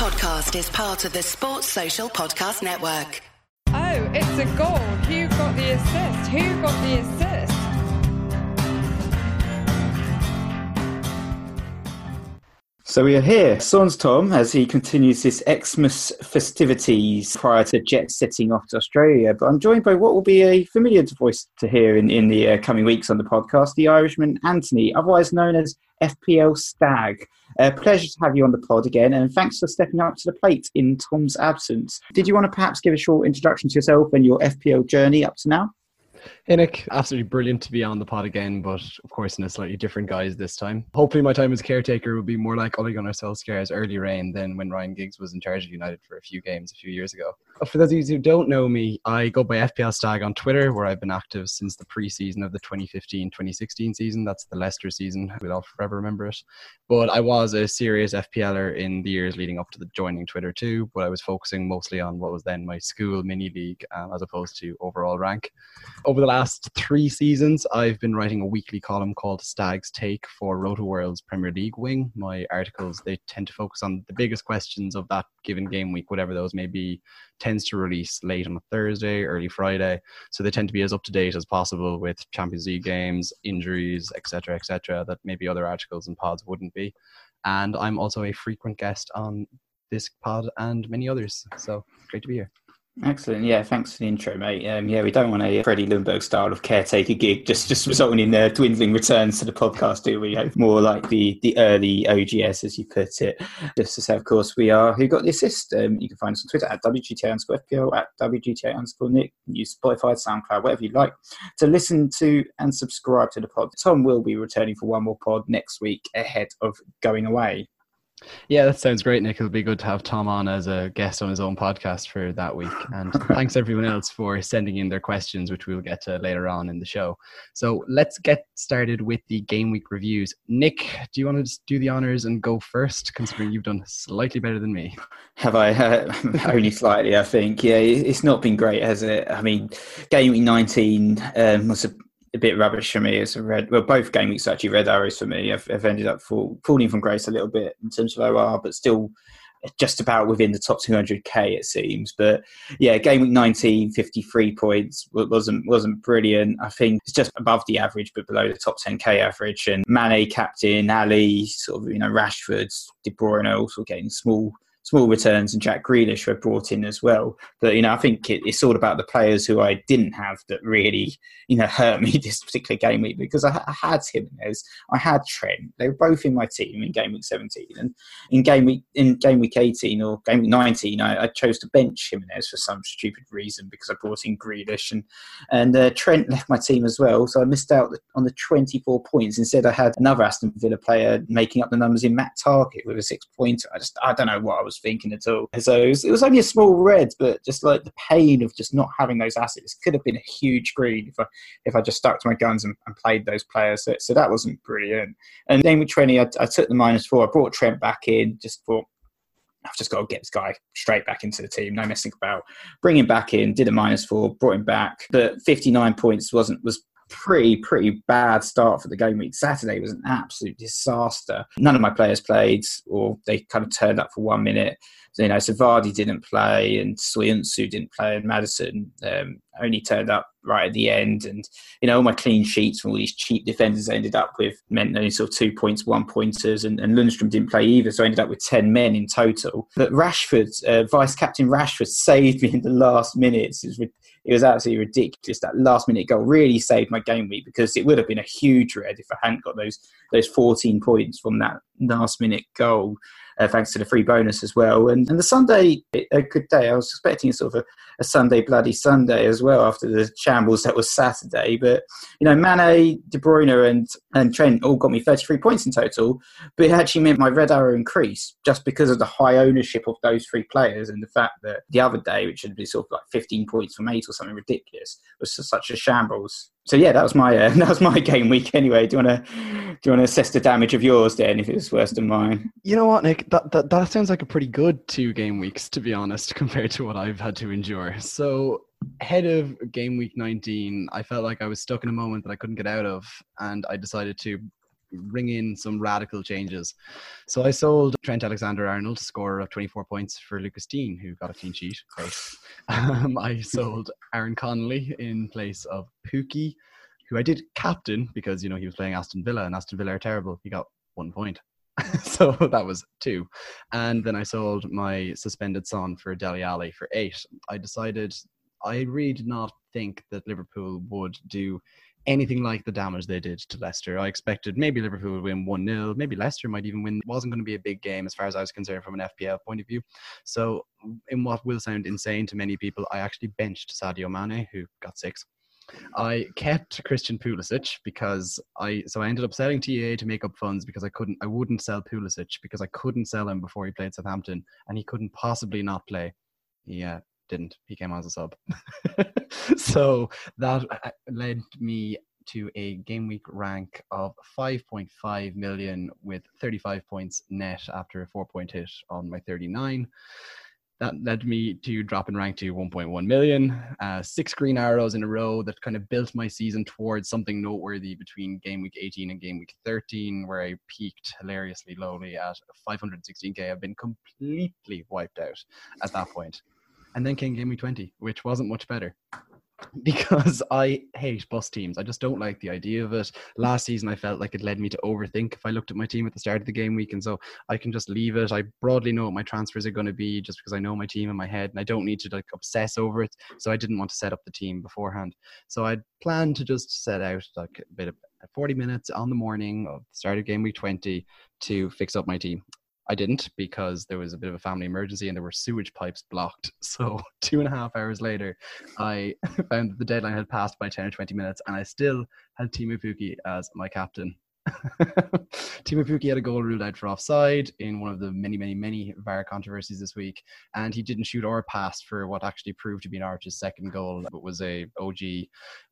podcast is part of the Sports Social Podcast Network. Oh, it's a goal. Who got the assist? Who got the assist? So we are here, Sans Tom, as he continues his Xmas festivities prior to jet setting off to Australia. But I'm joined by what will be a familiar voice to hear in, in the uh, coming weeks on the podcast, the Irishman Anthony, otherwise known as FPL Stag. Uh, pleasure to have you on the pod again, and thanks for stepping up to the plate in Tom's absence. Did you want to perhaps give a short introduction to yourself and your FPL journey up to now? Nick, absolutely brilliant to be on the pod again, but of course in a slightly different guise this time. Hopefully my time as caretaker will be more like Ole Gunnar Solskjaer's early reign than when Ryan Giggs was in charge of United for a few games a few years ago. For those of you who don't know me, I go by FPL Stag on Twitter, where I've been active since the pre-season of the 2015-2016 season. That's the Leicester season. We'll all forever remember it. But I was a serious FPLer in the years leading up to the joining Twitter too, but I was focusing mostly on what was then my school mini league um, as opposed to overall rank. Over the last three seasons, I've been writing a weekly column called Stag's Take for Rotoworld's Premier League wing. My articles, they tend to focus on the biggest questions of that given game week, whatever those may be tends to release late on a Thursday, early Friday. So they tend to be as up to date as possible with Champions League games, injuries, etc., etc. that maybe other articles and pods wouldn't be. And I'm also a frequent guest on this pod and many others. So great to be here. Excellent. Yeah, thanks for the intro, mate. Um, yeah, we don't want a Freddie Ljungberg style of caretaker gig, just just resulting in uh, dwindling returns to the podcast, do we? More like the the early OGS, as you put it. Just to say, of course, we are who got the assist. Um, you can find us on Twitter at WGTA underscore FPL, at WGTA underscore Nick. Use Spotify, SoundCloud, whatever you like to listen to and subscribe to the pod. Tom will be returning for one more pod next week ahead of going away. Yeah, that sounds great, Nick. It'll be good to have Tom on as a guest on his own podcast for that week. And thanks everyone else for sending in their questions, which we'll get to later on in the show. So let's get started with the game week reviews. Nick, do you want to just do the honors and go first, considering you've done slightly better than me? Have I? Uh, only slightly, I think. Yeah, it's not been great, has it? I mean, game week 19 um, was a a bit rubbish for me as a red. Well, both game weeks actually red arrows for me. I've, I've ended up fall, falling from grace a little bit in terms of OR, but still just about within the top 200k it seems. But yeah, game week 19, 53 points wasn't wasn't brilliant. I think it's just above the average, but below the top 10k average. And Mane captain, Alli, sort of you know Rashford, De Bruyne also getting small small returns and Jack Grealish were brought in as well. But you know, I think it, it's all about the players who I didn't have that really you know hurt me this particular game week because I, I had Jimenez, I had Trent. They were both in my team in game week 17, and in game week in game week 18 or game week 19, I, I chose to bench Jimenez for some stupid reason because I brought in Grealish and and uh, Trent left my team as well, so I missed out on the 24 points. Instead, I had another Aston Villa player making up the numbers in Matt Targett with a six pointer. I just I don't know what I was was thinking at all. So it was, it was, only a small red, but just like the pain of just not having those assets could have been a huge green if I if I just stuck to my guns and, and played those players. So, so, that wasn't brilliant. And then with Trenny, I, I took the minus four. I brought Trent back in, just thought I've just got to get this guy straight back into the team. No messing about. Bring him back in. Did a minus four. Brought him back. But 59 points wasn't was pretty pretty bad start for the game week. Saturday was an absolute disaster. None of my players played, or they kind of turned up for one minute. So, you know, Savardi didn't play, and Soyuncu didn't play, and Maddison um, only turned up right at the end. And you know, all my clean sheets from all these cheap defenders I ended up with meant only sort of two points, one pointers, and, and Lundstram didn't play either, so I ended up with ten men in total. But Rashford, uh, vice captain Rashford, saved me in the last minutes. It was, it was absolutely ridiculous. That last minute goal really saved my game week because it would have been a huge red if I hadn't got those those 14 points from that last minute goal uh, thanks to the free bonus as well. And, and the Sunday, a good day. I was expecting sort of a, a, Sunday bloody Sunday as well after the shambles that was Saturday. But, you know, Mane, De Bruyne and, and Trent all got me 33 points in total. But it actually meant my red arrow increased just because of the high ownership of those three players and the fact that the other day, which had been sort of like 15 points from eight or something ridiculous, was such a shambles so yeah, that was my uh, that was my game week anyway. Do you want to do you want to assess the damage of yours then if it was worse than mine? You know what, Nick? That, that that sounds like a pretty good two game weeks to be honest, compared to what I've had to endure. So ahead of game week 19, I felt like I was stuck in a moment that I couldn't get out of, and I decided to ring in some radical changes. So I sold Trent Alexander Arnold, scorer of 24 points for Lucas Digne, who got a clean sheet. Um, I sold Aaron Connolly in place of Pukki, who I did captain because, you know, he was playing Aston Villa and Aston Villa are terrible. He got one point. so that was two. And then I sold my suspended son for Dele Alli for eight. I decided I really did not think that Liverpool would do anything like the damage they did to Leicester. I expected maybe Liverpool would win 1 0, maybe Leicester might even win. It wasn't going to be a big game as far as I was concerned from an FPL point of view. So, in what will sound insane to many people, I actually benched Sadio Mane, who got six. I kept Christian Pulisic because I so I ended up selling TAA to make up funds because I couldn't I wouldn't sell Pulisic because I couldn't sell him before he played Southampton and he couldn't possibly not play. Yeah, didn't. He came as a sub. so that uh, led me to a game week rank of 5.5 million with 35 points net after a four point hit on my 39. That led me to drop in rank to 1.1 million. Uh, six green arrows in a row that kind of built my season towards something noteworthy between game week 18 and game week 13, where I peaked hilariously lowly at 516k. I've been completely wiped out at that point. And then came game week 20, which wasn't much better because I hate bus teams. I just don't like the idea of it. Last season, I felt like it led me to overthink if I looked at my team at the start of the game week, and so I can just leave it. I broadly know what my transfers are going to be just because I know my team in my head, and I don't need to like obsess over it. So I didn't want to set up the team beforehand. So I planned to just set out like a bit of 40 minutes on the morning of the start of game week 20 to fix up my team. I didn't because there was a bit of a family emergency and there were sewage pipes blocked. So two and a half hours later, I found that the deadline had passed by 10 or 20 minutes and I still had Teemu Pukki as my captain. Teemu Pukki had a goal ruled out for offside in one of the many, many, many VAR controversies this week, and he didn't shoot or pass for what actually proved to be Norwich's second goal. It was a OG.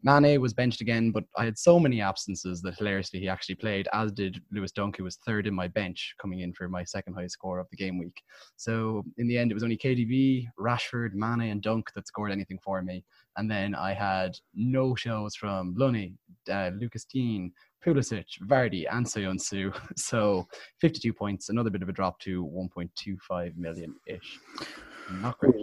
Mane was benched again, but I had so many absences that hilariously he actually played, as did Lewis Dunk, who was third in my bench, coming in for my second highest score of the game week. So in the end, it was only KDB, Rashford, Mane, and Dunk that scored anything for me. And then I had no shows from Lunny, uh, Lucas Digne, Pulisic, Vardy, and Söyüncü. So 52 points, another bit of a drop to 1.25 million ish. Not great.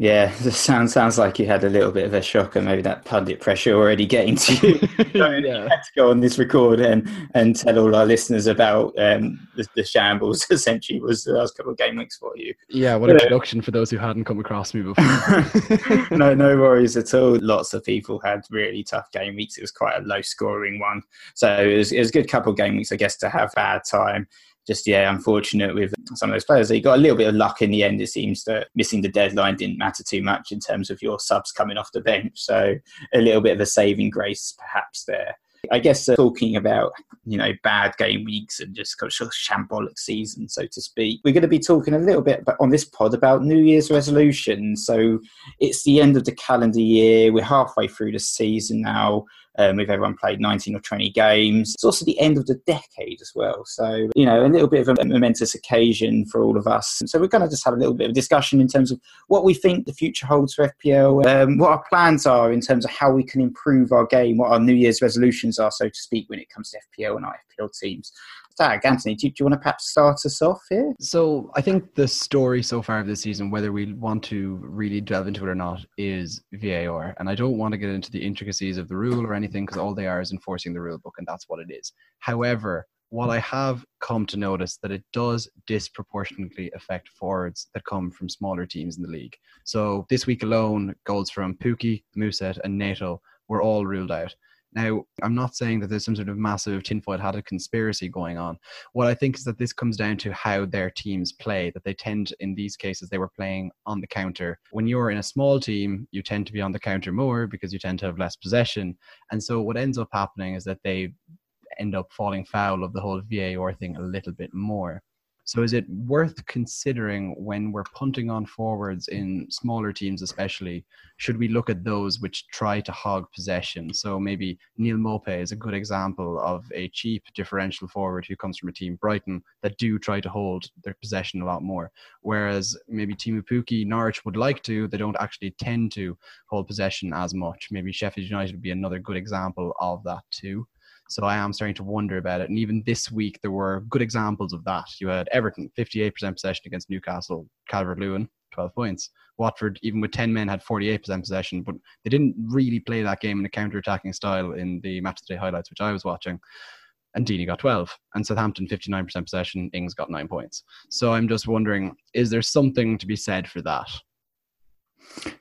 Yeah, this sounds sounds like you had a little bit of a shock, and maybe that pundit pressure already getting to you. yeah. Had to go on this record and, and tell all our listeners about um, the, the, shambles. Essentially, was the last couple of game weeks for you. Yeah, what a introduction for those who hadn't come across me before. no, no worries at all. Lots of people had really tough game weeks. It was quite a low scoring one, so it was, it was a good couple of game weeks, I guess, to have bad time just yeah, unfortunate with some of those players. They got a little bit of luck in the end. It seems that missing the deadline didn't matter too much in terms of your subs coming off the bench. So a little bit of a saving grace perhaps there. I guess uh, talking about you know bad game weeks and just kind of shambolic season, so to speak. We're going to be talking a little bit on this pod about New Year's resolutions. So it's the end of the calendar year. We're halfway through the season now. Um, with everyone played 19 or 20 games. It's also the end of the decade as well. So, you know, a little bit of a momentous occasion for all of us. So, we're going to just have a little bit of discussion in terms of what we think the future holds for FPL, um, what our plans are in terms of how we can improve our game, what our New Year's resolutions are, so to speak, when it comes to FPL and our FPL teams. Stag, Anthony, do, do, you want to perhaps start us off here? So I think the story so far of this season, whether we want to really delve into it or not, is VAR. And I don't want to get into the intricacies of the rule or anything because all they are is enforcing the rule book, and that's what it is. However, what I have come to notice that it does disproportionately affect forwards that come from smaller teams in the league. So this week alone, goals from Pukki, Mousset, and Neto were all ruled out. Now, I'm not saying that there's some sort of massive tinfoil hatted conspiracy going on. What I think is that this comes down to how their teams play, that they tend, in these cases, they were playing on the counter. When you're in a small team, you tend to be on the counter more because you tend to have less possession. And so what ends up happening is that they end up falling foul of the whole VAR thing a little bit more. So is it worth considering when we're punting on forwards in smaller teams, especially? Should we look at those which try to hog possession? So maybe Neal Maupay is a good example of a cheap differential forward who comes from a team Brighton that do try to hold their possession a lot more. Whereas maybe Teemu Pukki, Norwich would like to, they don't actually tend to hold possession as much. Maybe Sheffield United would be another good example of that too. So I am starting to wonder about it. And even this week, there were good examples of that. You had Everton, 58% possession against Newcastle, Calvert Lewin, 12 points. Watford, even with 10 men, had 48% possession, but they didn't really play that game in a counter attacking style in the match of the day highlights, which I was watching. And Deeney got 12. And Southampton, 59% possession, Ings got nine points. So I'm just wondering is there something to be said for that?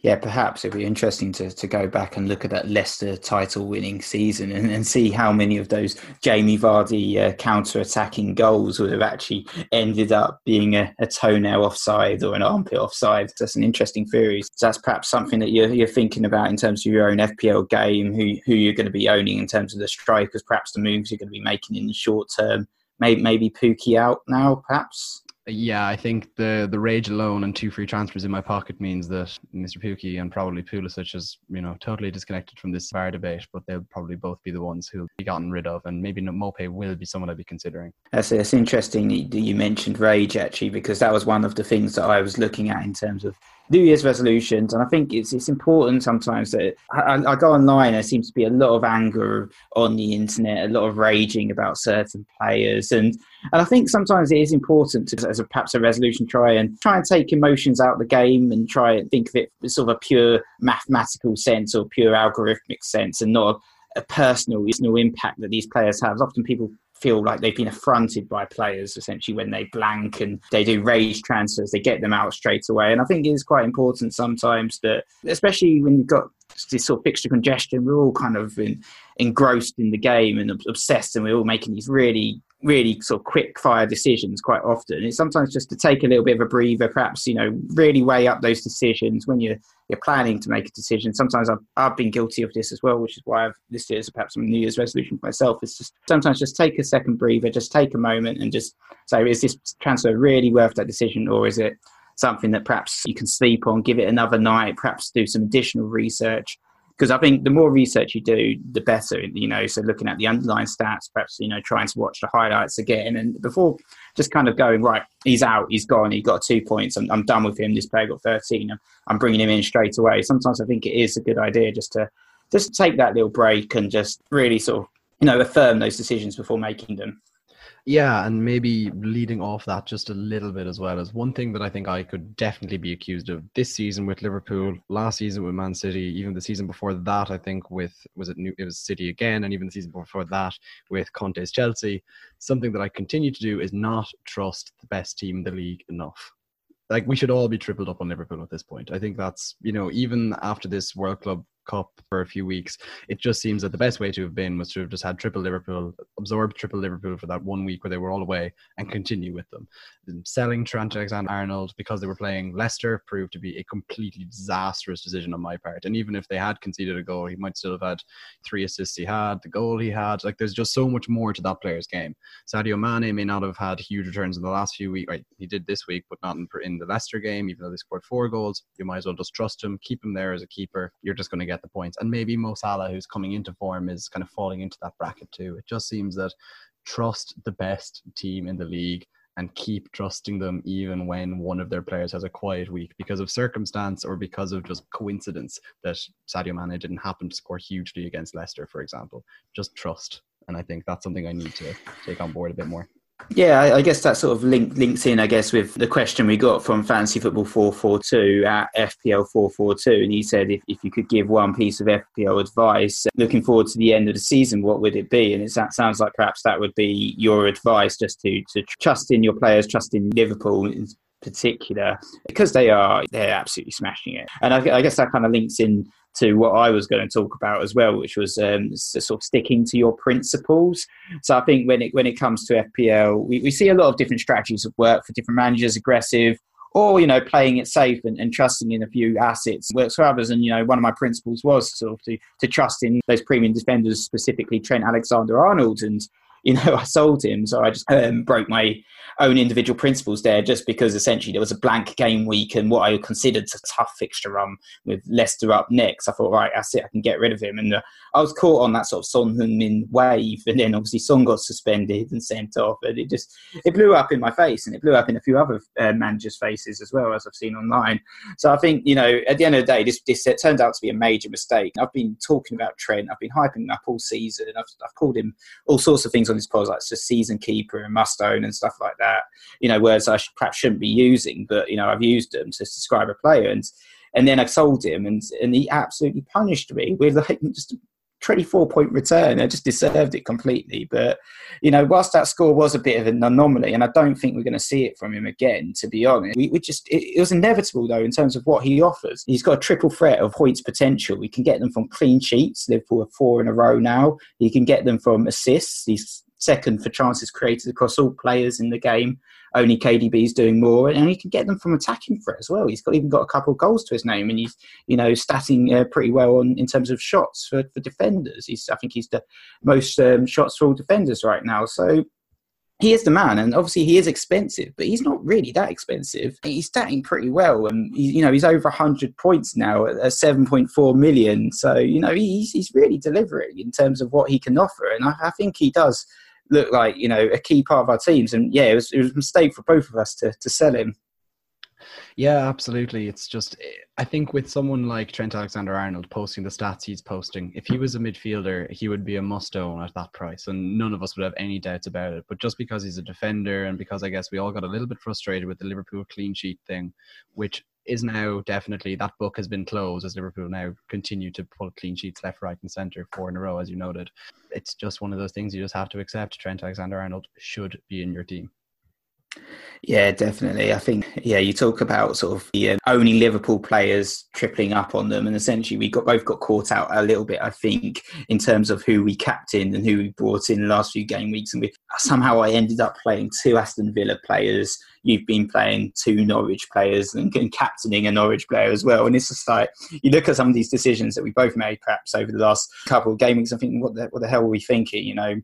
Yeah, perhaps it'd be interesting to, to go back and look at that Leicester title winning season and, and see how many of those Jamie Vardy uh, counter attacking goals would have actually ended up being a, a, toenail offside or an armpit offside. That's an interesting theory. So that's perhaps something that you're, you're thinking about in terms of your own FPL game, who, who you're going to be owning in terms of the strikers, perhaps the moves you're going to be making in the short term. Maybe, maybe Pukki out now, perhaps? Yeah, I think the the rage alone and two free transfers in my pocket means that Mr. Pukki and probably Pulisic is you know totally disconnected from this VAR debate, but they'll probably both be the ones who'll be gotten rid of, and maybe Maupay will be someone I'd be considering. That's it's interesting that you mentioned rage actually because that was one of the things that I was looking at in terms of New Year's resolutions, and I think it's it's important sometimes that I, I, go online. There seems to be a lot of anger on the internet, a lot of raging about certain players, and and I think sometimes it is important to, as a perhaps a resolution, try and try and take emotions out of the game and try and think of it sort of a pure mathematical sense or pure algorithmic sense, and not a, a personal, personal impact that these players have. Often people feel like they've been affronted by players essentially when they blank and they do rage transfers, they get them out straight away. And I think it is quite important sometimes that, especially when you've got this sort of fixture congestion, we're all kind of in, engrossed in the game and obsessed, and we're all making these really really sort of quick fire decisions quite often. It's sometimes just to take a little bit of a breather, perhaps, you know, really weigh up those decisions when you're you're planning to make a decision. Sometimes I've, I've been guilty of this as well, which is why I've listed as perhaps a New Year's resolution for myself. Is just sometimes just take a second breather, just take a moment and just say, is this transfer really worth that decision or is it something that perhaps you can sleep on, give it another night, perhaps do some additional research because I think the more research you do, the better. You know, so looking at the underlying stats, perhaps you know trying to watch the highlights again, and before just kind of going right, he's out, he's gone, he got two points, I'm, I'm done with him. This player got thirteen, I'm, I'm bringing him in straight away. Sometimes I think it is a good idea just to just take that little break and just really sort of you know affirm those decisions before making them. Yeah, and maybe leading off that just a little bit as well is one thing that I think I could definitely be accused of this season with Liverpool, last season with Man City, even the season before that, I think with was it New it was City again, and even the season before that with Conte's Chelsea. Something that I continue to do is not trust the best team in the league enough like we should all be tripled up on Liverpool at this point. I think that's you know even after this World Club Cup for a few weeks, it just seems that the best way to have been was to have just had triple Liverpool, absorb triple Liverpool for that one week where they were all away and continue with them. selling Trent Alexander Arnold because they were playing Leicester proved to be a completely disastrous decision on my part. And even if they had conceded a goal, he might still have had three assists he had, the goal he had. Like there's just so much more to that player's game. Sadio Mane may not have had huge returns in the last few weeks. Right, he did this week, but not in, in the Leicester game, even though they scored four goals. You might as well just trust him, keep him there as a keeper. You're just going to get get the points. And maybe Mo Salah, who's coming into form, is kind of falling into that bracket too. It just seems that trust the best team in the league and keep trusting them even when one of their players has a quiet week because of circumstance or because of just coincidence that Sadio Mane didn't happen to score hugely against Leicester, for example. Just trust. And I think that's something I need to take on board a bit more. Yeah, I, guess that sort of link, links in, I guess, with the question we got from Fancy Football 442 at FPL 442. And he said if, if you could give one piece of FPL advice looking forward to the end of the season, what would it be? And it sounds like perhaps that would be your advice just to, to trust in your players, trust in Liverpool in particular, because they are, they're absolutely smashing it. And I, I guess that kind of links in to what I was going to talk about as well, which was um, sort of sticking to your principles. So I think when it when it comes to FPL, we, we see a lot of different strategies of work for different managers, aggressive, or you know playing it safe and, and, trusting in a few assets works for others and you know one of my principles was sort of to, to trust in those premium defenders specifically trent alexander arnold and you know, I sold him. So I just um, broke my own individual principles there just because essentially there was a blank game week and what I considered a tough fixture run with Leicester up next. I thought, right, that's it, I can get rid of him. And uh, I was caught on that sort of Son Heung-min wave. And then obviously Son got suspended and sent off. And it just, it blew up in my face and it blew up in a few other uh, managers' faces as well, as I've seen online. So I think, you know, at the end of the day, this, this turned out to be a major mistake. I've been talking about Trent, I've been hyping him up all season. I've, I've called him all sorts of things on his pod, like just season keeper and must own and stuff like that. You know, words I should, perhaps shouldn't be using, but you know, I've used them to describe a player. And and then I sold him, and and he absolutely punished me with like just 24 point return. I just deserved it completely. But, you know, whilst that score was a bit of an anomaly, and I don't think we're going to see it from him again, to be honest, we, we just, it, it, was inevitable, though, in terms of what he offers. He's got a triple threat of Hoyt's potential. We can get them from clean sheets, Liverpool have four in a row now. He can get them from assists. He's second for chances created across all players in the game. Only KDB's doing more, and he can get them from attacking threat as well. He's got even got a couple of goals to his name, and he's you know statting uh, pretty well on in terms of shots for, for defenders. He's I think he's the most um, shots for all defenders right now. So he is the man, and obviously he is expensive, but he's not really that expensive. He's statting pretty well, and he, you know he's over hundred points now at, point four million. So you know he's he's really delivering in terms of what he can offer, and I, I think he does look like you know a key part of our teams. And yeah, it was, it was a mistake for both of us to to sell him. Yeah, absolutely. It's just, I think with someone like Trent Alexander Arnold posting the stats he's posting, if he was a midfielder, he would be a must own at that price. And none of us would have any doubts about it. But just because he's a defender and because I guess we all got a little bit frustrated with the Liverpool clean sheet thing, which is now definitely that book has been closed as Liverpool now continue to pull clean sheets left, right, and centre four in a row, as you noted. It's just one of those things you just have to accept. Trent Alexander Arnold should be in your team. Yeah, definitely. I think yeah, you talk about sort of the uh, only Liverpool players tripling up on them, and essentially we got both got caught out a little bit. I think in terms of who we captained and who we brought in the last few game weeks, and we somehow I ended up playing two Aston Villa players. You've been playing two Norwich players and, and captaining a Norwich player as well. And it's just like you look at some of these decisions that we both made, perhaps over the last couple of game weeks. I think what the, what the hell were we thinking? You know,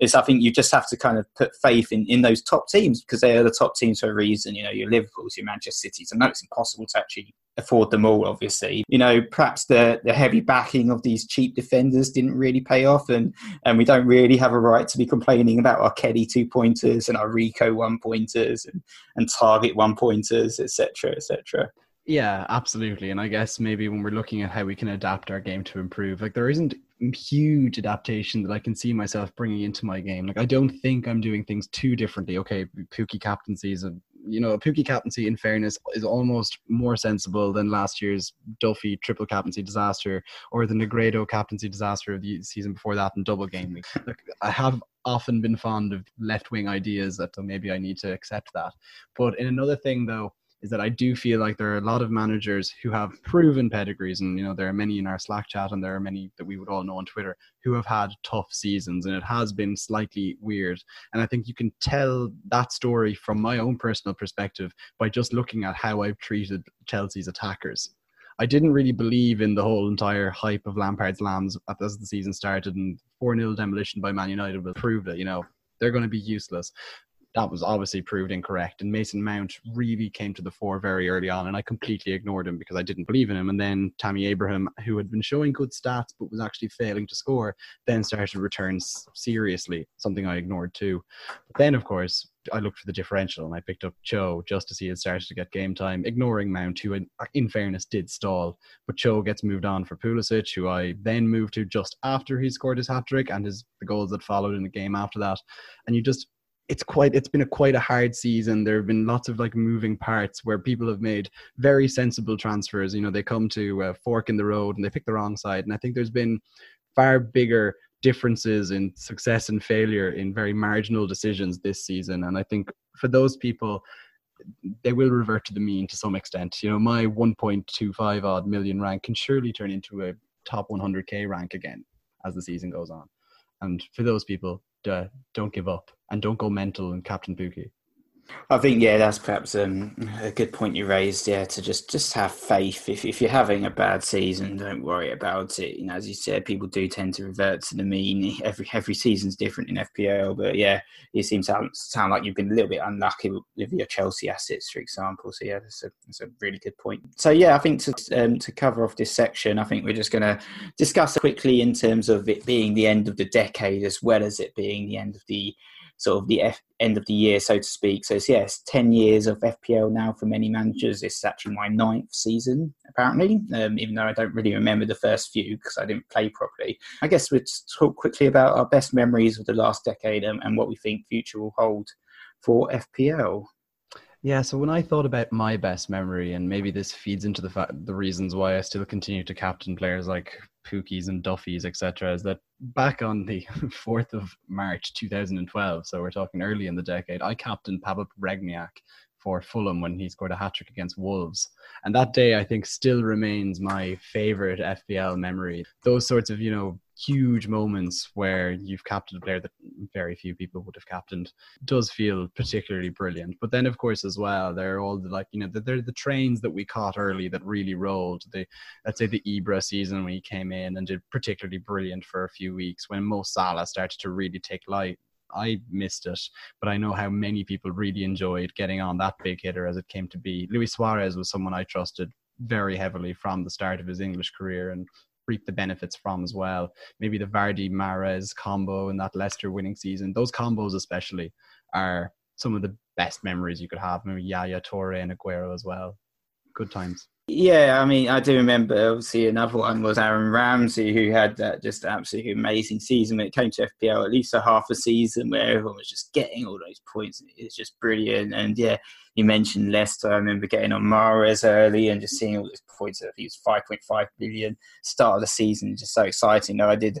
is I think you just have to kind of put faith in, in those top teams because they are the top teams for a reason. You know, your Liverpool's, your Manchester Cities. I know it's impossible to actually afford them all, obviously. You know, perhaps the, the heavy backing of these cheap defenders didn't really pay off, and, and we don't really have a right to be complaining about our Kelly two pointers and our Rico one pointers and, and Targett one pointers, etc., etc. Yeah, absolutely. And I guess maybe when we're looking at how we can adapt our game to improve, like there isn't huge adaptation that I can see myself bringing into my game. Like I don't think I'm doing things too differently. Okay, Pukki captaincy is a you know a Pukki captaincy in fairness is almost more sensible than last year's Duffy triple captaincy disaster or the Negredo captaincy disaster of the season before that in double game week. Like, I have often been fond of left wing ideas that maybe I need to accept that. But in another thing though is that I do feel like there are a lot of managers who have proven pedigrees, and you know there are many in our Slack chat, and there are many that we would all know on Twitter who have had tough seasons, and it has been slightly weird. And I think you can tell that story from my own personal perspective by just looking at how I've treated Chelsea's attackers. I didn't really believe in the whole entire hype of Lampard's lambs as the season started, and 4 0 demolition by Man United will prove you know, they're going to be useless that was obviously proved incorrect. And Mason Mount really came to the fore very early on, and I completely ignored him because I didn't believe in him. And then Tammy Abraham, who had been showing good stats but was actually failing to score, then started to return seriously, something I ignored too. But then, of course, I looked for the differential and I picked up Cho just as he had started to get game time, ignoring Mount, who, uh, in fairness, did stall. But Cho gets moved on for Pulisic, who I then moved to just after he scored his hat trick and his the goals that followed in the game after that. And you just it's quite it's been a quite a hard season. There have been lots of like moving parts where people have made very sensible transfers. You know they come to a fork in the road and they pick the wrong side. And i think there's been far bigger differences in success and failure in very marginal decisions this season. And i think for those people they will revert to the mean to some extent. You know my 1.25 odd million rank can surely turn into a top 100k rank again as the season goes on. And for those people uh, don't give up and don't go mental and Captain Pukki. I think yeah, that's perhaps um, a good point you raised. Yeah, to just just have faith. If if you're having a bad season, don't worry about it. You know, as you said, people do tend to revert to the mean. Every every season's different in FPL, but yeah, you seem to sound like you've been a little bit unlucky with your Chelsea assets, for example. So yeah, that's a that's a really good point. So yeah, I think to um, to cover off this section, I think we're just going to discuss quickly in terms of it being the end of the decade as well as it being the end of the sort of the F- end of the year, so to speak. So, it's, yes, 10 years of FPL now for many managers. It's actually my ninth season, apparently, um, even though I don't really remember the first few because I didn't play properly. I guess we'll talk quickly about our best memories of the last decade and, and what we think future will hold for FPL. Yeah, so when I thought about my best memory, and maybe this feeds into the fact the reasons why I still continue to captain players like Pukkis and Duffys, etc., is that back on the 4th of March 2012, so we're talking early in the decade, I captained Pavel Pogrebnyak for Fulham when he scored a hat trick against Wolves. And that day, I think, still remains my favorite FPL memory. Those sorts of, you know, huge moments where you've captained a player that very few people would have captained does feel particularly brilliant. But then, of course, as well, there are all the like, you know, they're the trains that we caught early that really rolled. The, let's say, the Ibra season when he came in and did particularly brilliant for a few weeks when Mo Salah started to really take light I missed it, but I know how many people really enjoyed getting on that big hitter as it came to be. Luis Suarez was someone I trusted very heavily from the start of his English career and reap the benefits from as well. Maybe the Vardy Mahrez combo in that Leicester winning season, those combos especially are some of the best memories you could have. Maybe Yaya Toure and Aguero as well. Good times. Yeah, I mean, I do remember. Obviously, another one was Aaron Ramsey, who had just absolutely amazing season when it came to FPL. At least a half a season where everyone was just getting all those points. It's just brilliant. And yeah, you mentioned Leicester. I remember getting on Mahrez early and just seeing all those points. He was 5.5 billion start of the season, just so exciting. No, I did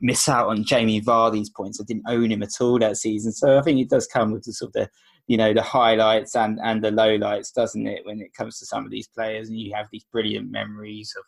miss out on Jamie Vardy's points. I didn't own him at all that season. So I think it does come with the sort of the you know the highlights and and the lowlights, doesn't it? When it comes to some of these players, and you have these brilliant memories of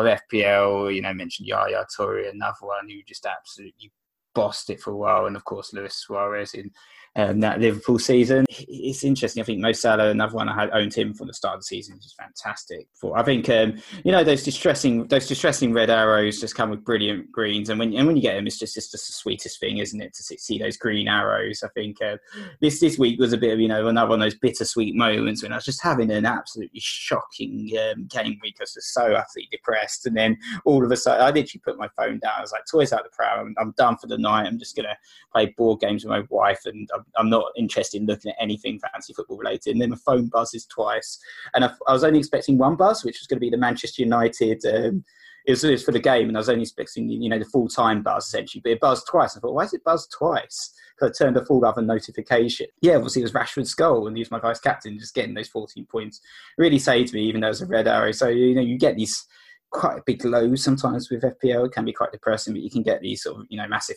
of FPL. You know, mentioned Yaya Toure, another one who just absolutely bossed it for a while, and of course Luis Suarez in um, that Liverpool season. It's interesting. I think Mo Salah, another one I had owned him from the start of the season, which is fantastic. For I think um, you know those distressing those distressing red arrows just come with brilliant greens, and when and when you get them, it's just it's just the sweetest thing, isn't it, to see those green arrows? I think uh, this this week was a bit of you know another one of those bittersweet moments when I was just having an absolutely shocking um, game week. I was just so utterly depressed, and then all of a sudden I literally put my phone down. I was like, toys out the pram. I'm, I'm done for the night. I'm just gonna play board games with my wife, and I'm I'm not interested in looking at anything fancy football related. And then my phone buzzes twice, and I, I was only expecting one buzz, which was going to be the Manchester United. Um, it was, it was, for the game, and I was only expecting you know the full time buzz essentially, but it buzzed twice. I thought, why is it buzzed twice? Because I turned a full other notification. Yeah, obviously it was Rashford's goal, and he was my vice captain, just getting those 14 points really saved me, even though it was a red arrow. So you know you get these quite big lows sometimes with FPL. It can be quite depressing, but you can get these sort of you know massive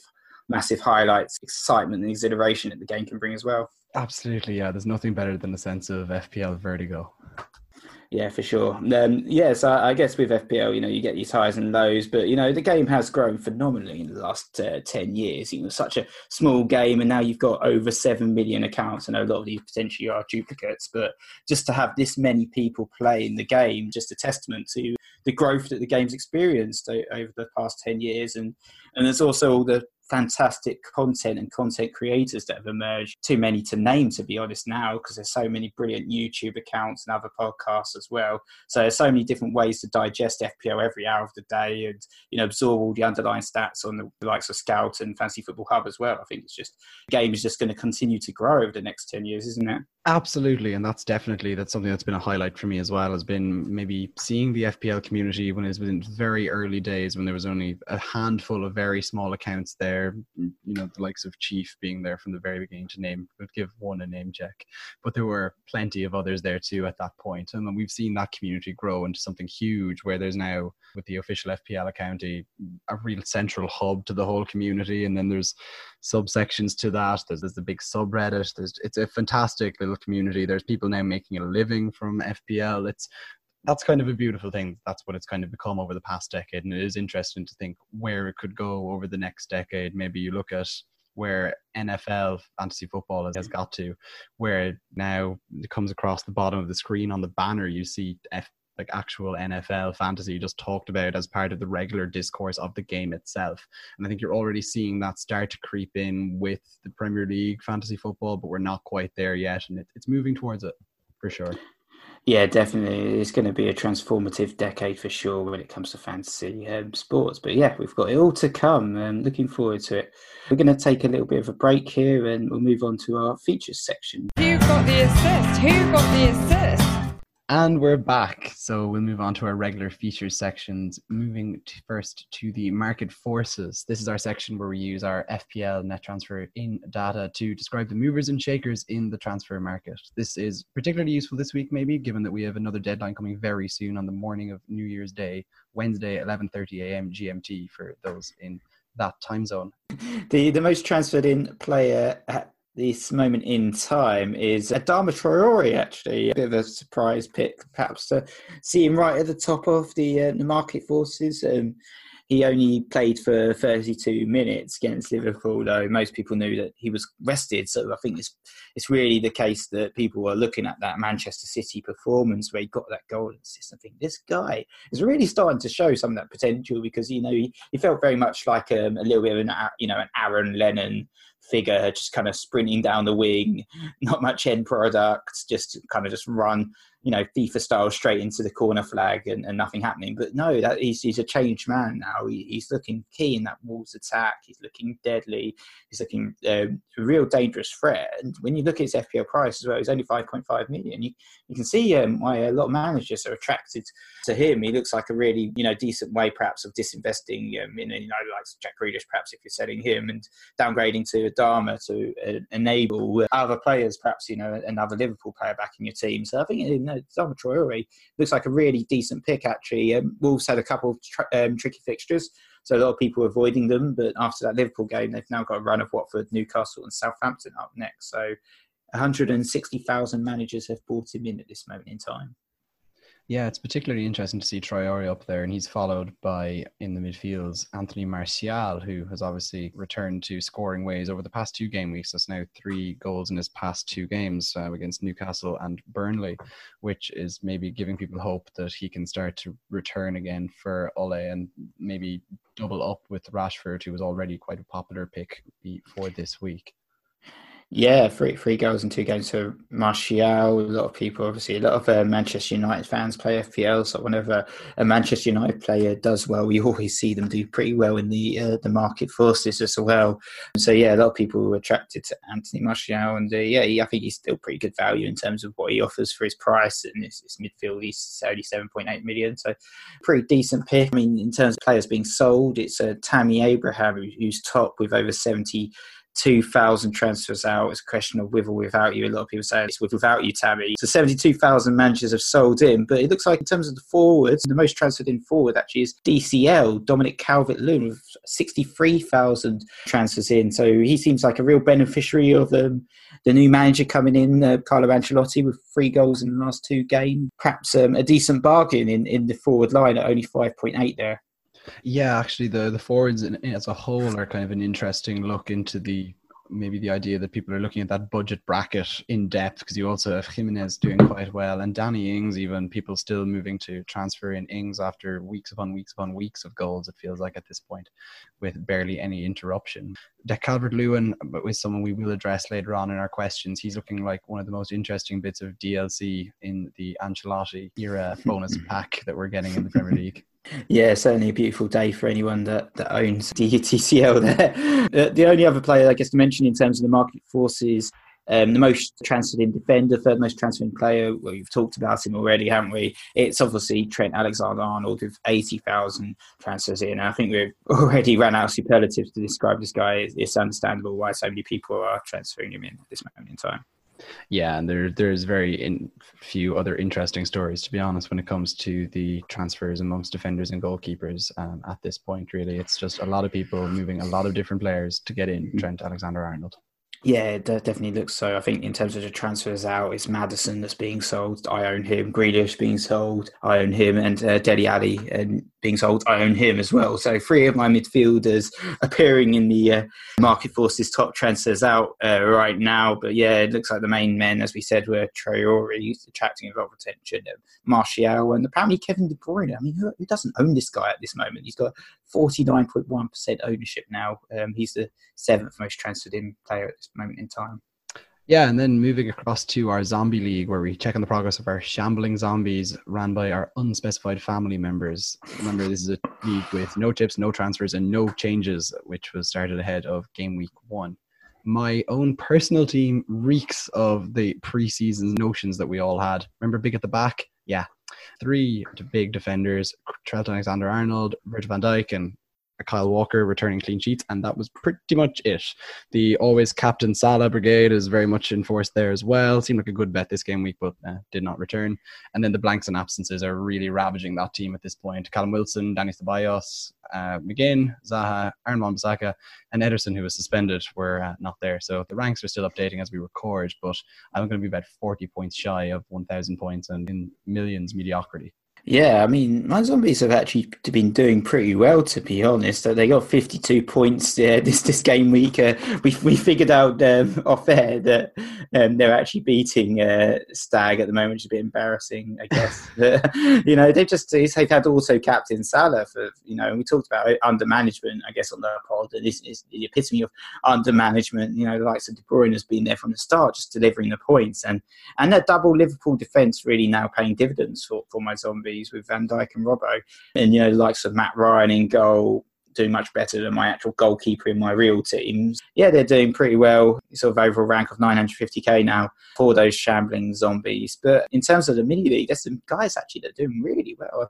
massive highlights, excitement, and exhilaration that the game can bring as well. Absolutely, yeah. There's nothing better than a sense of FPL vertigo. Yeah, for sure. Um, yes, I, I, guess with FPL, you know, you get these highs and lows, but you know, the game has grown phenomenally in the last uh, ten years. You know, such a small game, and now you've got over seven million accounts. I know a lot of these potentially are duplicates, but just to have this many people playing the game, just a testament to the growth that the game's experienced over the past ten years, and and there's also all the fantastic content and content creators that have emerged. Too many to name, to be honest, now, because there's so many brilliant YouTube accounts and other podcasts as well. So there's so many different ways to digest FPL every hour of the day and, you know, absorb all the underlying stats on the, likes of Scout and Fantasy Football Hub as well. I think it's just, the game is just going to continue to grow over the next 10 years, isn't it? Absolutely, and that's definitely that's something that's been a highlight for me as well. Has been maybe seeing the FPL community when it was in very early days when there was only a handful of very small accounts there. Mm, you know, the likes of Chief being there from the very beginning to name, would give one a name check, but there were plenty of others there too at that point, and we've seen that community grow into something huge. Where there's now with the official FPL account a, a real central hub to the whole community, and then there's subsections to that. There's, there's the big subreddit. There's it's a fantastic little community. There's people now making a living from FPL. It's that's kind of a beautiful thing. That's what it's kind of become over the past decade, and it is interesting to think where it could go over the next decade. Maybe you look at where NFL fantasy football has got to, where now it comes across the bottom of the screen on the banner, you see F, like actual NFL fantasy just talked about as part of the regular discourse of the game itself. And I think you're already seeing that start to creep in with the Premier League fantasy football, but we're not quite there yet, and it, it's moving towards it for sure. Yeah, definitely. It's going to be a transformative decade for sure when it comes to fantasy um, sports. But yeah, we've got it all to come. Um, looking forward to it. We're going to take a little bit of a break here and we'll move on to our features section. Who got the assist? Who got the assist? And we're back. So we'll move on to our regular features sections. Moving to first to the market forces. This is our section where we use our FPL net transfer in data to describe the movers and shakers in the transfer market. This is particularly useful this week, maybe, given that we have another deadline coming very soon on the morning of New Year's Day, Wednesday, 11:30 a.m. GMT for those in that time zone. The the most transferred in player at this moment in time is Adama Traore, actually. A bit of a surprise pick, perhaps, to see him right at the top of the, uh, the market forces. Um, he only played for 32 minutes against Liverpool, though most people knew that he was rested. So I think it's it's really the case that people are looking at that Manchester City performance where he got that goal and assist. I think this guy is really starting to show some of that potential because you know he, he felt very much like um, a little bit of an you know an Aaron Lennon figure, just kind of sprinting down the wing, not much end product, just kind of just run you know, FIFA style straight into the corner flag and, and nothing happening. But no, that he's, he's a changed man now. He, he's looking key in that Wolves attack. He's looking deadly. He's looking um, a real dangerous threat. And when you look at his FPL price as well, he's only 5.5 million. You, you can see um, why a lot of managers are attracted to him. He looks like a really, you know, decent way perhaps of disinvesting um, in, you know, like Jack Grealish perhaps if you're selling him and downgrading to Adama to uh, enable other players, perhaps, you know, another Liverpool player back in your team. So I think, Adama Traore looks like a really decent pick, actually. Um, Wolves had a couple of um, tricky fixtures, so a lot of people avoiding them. But after that Liverpool game, they've now got a run of Watford, Newcastle, and Southampton up next. So 160,000 managers have bought him in at this moment in time. Yeah, it's particularly interesting to see Traore up there, and he's followed by in the midfields Anthony Martial, who has obviously returned to scoring ways over the past two game weeks. That's now three goals in his past two games uh, against Newcastle and Burnley, which is maybe giving people hope that he can start to return again for Ole and maybe double up with Rashford, who was already quite a popular pick for this week. Yeah, three three goals in two games for Martial. A lot of people, obviously, a lot of uh, Manchester United fans play FPL. So whenever a Manchester United player does well, we always see them do pretty well in the uh, the market forces as well. So yeah, a lot of people were attracted to Anthony Martial, and uh, yeah, he, I think he's still pretty good value in terms of what he offers for his price and his, his midfield. He's only seven point eight million, so pretty decent pick. I mean, in terms of players being sold, it's uh, Tammy Abraham who's top with over seventy 2,000 transfers out. It's a question of with or without you. A lot of people say it's with without you, Tammy. So 72,000 managers have sold in, but it looks like in terms of the forwards, the most transferred in forward actually is DCL, Dominic Calvert-Lewin, with 63,000 transfers in. So he seems like a real beneficiary of um, the new manager coming in, uh, Carlo Ancelotti, with three goals in the last two games. Perhaps um, a decent bargain in, in the forward line at only 5.8 there. Yeah, actually, the the forwards in, as a whole are kind of an interesting look into the maybe the idea that people are looking at that budget bracket in depth because you also have Jimenez doing quite well and Danny Ings even people still moving to transfer in Ings after weeks upon weeks upon weeks of goals it feels like at this point with barely any interruption. De Calvert Lewin is someone we will address later on in our questions. He's looking like one of the most interesting bits of DLC in the Ancelotti era bonus pack that we're getting in the Premier League. Yeah, certainly a beautiful day for anyone that, that owns DUTCL there. the only other player, I guess, to mention in terms of the market forces, um, the most transferred in defender, third most transferred in player. Well, you've talked about him already, haven't we? It's obviously Trent Alexander Arnold with 80,000 transfers in. I think we've already ran out of superlatives to describe this guy. It's understandable why so many people are transferring him in at this moment in time. Yeah, and there there's very in, few other interesting stories to be honest when it comes to the transfers amongst defenders and goalkeepers. Um, at this point, really, it's just a lot of people moving a lot of different players to get in Trent Alexander Arnold. Yeah, it definitely looks so. I think in terms of the transfers out, it's Maddison that's being sold. I own him. Grealish being sold. I own him, and uh, Dele Alli and being sold. I own him as well. So three of my midfielders appearing in the uh, market forces top transfers out uh, right now. But yeah, it looks like the main men, as we said, were Traore attracting a lot of attention, uh, Martial, and apparently Kevin De Bruyne. I mean, who, who doesn't own this guy at this moment? He's got 49.1% ownership now. Um, he's the seventh most transferred in player at this moment in time. Yeah, and then moving across to our zombie league, where we check on the progress of our shambling zombies ran by our unspecified family members. Remember, this is a league with no tips, no transfers, and no changes, which was started ahead of game week one. My own personal team reeks of the preseason notions that we all had. Remember, big at the back? Yeah. Three big defenders Trent Alexander Arnold, Virgil van Dijk, and Kyle Walker returning clean sheets, and that was pretty much it. The always captain Salah brigade is very much enforced there as well. Seemed like a good bet this game week, but uh, did not return. And then the blanks and absences are really ravaging that team at this point. Callum Wilson, Dani Ceballos, uh, McGinn, Zaha, Aaron Wan-Bissaka, and Ederson, who was suspended, were uh, not there. So the ranks are still updating as we record, but I'm going to be about 40 points shy of 1,000 points and in millions mediocrity. Yeah, I mean, my zombies have actually been doing pretty well, to be honest. They got 52 points uh, this this game week. Uh, we we figured out um, off air that um, they're actually beating uh, Stag at the moment, which is a bit embarrassing, I guess. you know, they've just they've had also captain Salah for you know. we talked about under management, I guess, on the pod. This is the epitome of under management. You know, the likes of De Bruyne has been there from the start, just delivering the points, and and that double Liverpool defence really now paying dividends for for my zombies with Van Dijk and Robbo. And, you know, the likes of Matt Ryan in goal, doing much better than my actual goalkeeper in my real teams. Yeah, they're doing pretty well. Sort of overall rank of 950k now for those shambling zombies. But in terms of the mini league, there's some guys actually that are doing really well.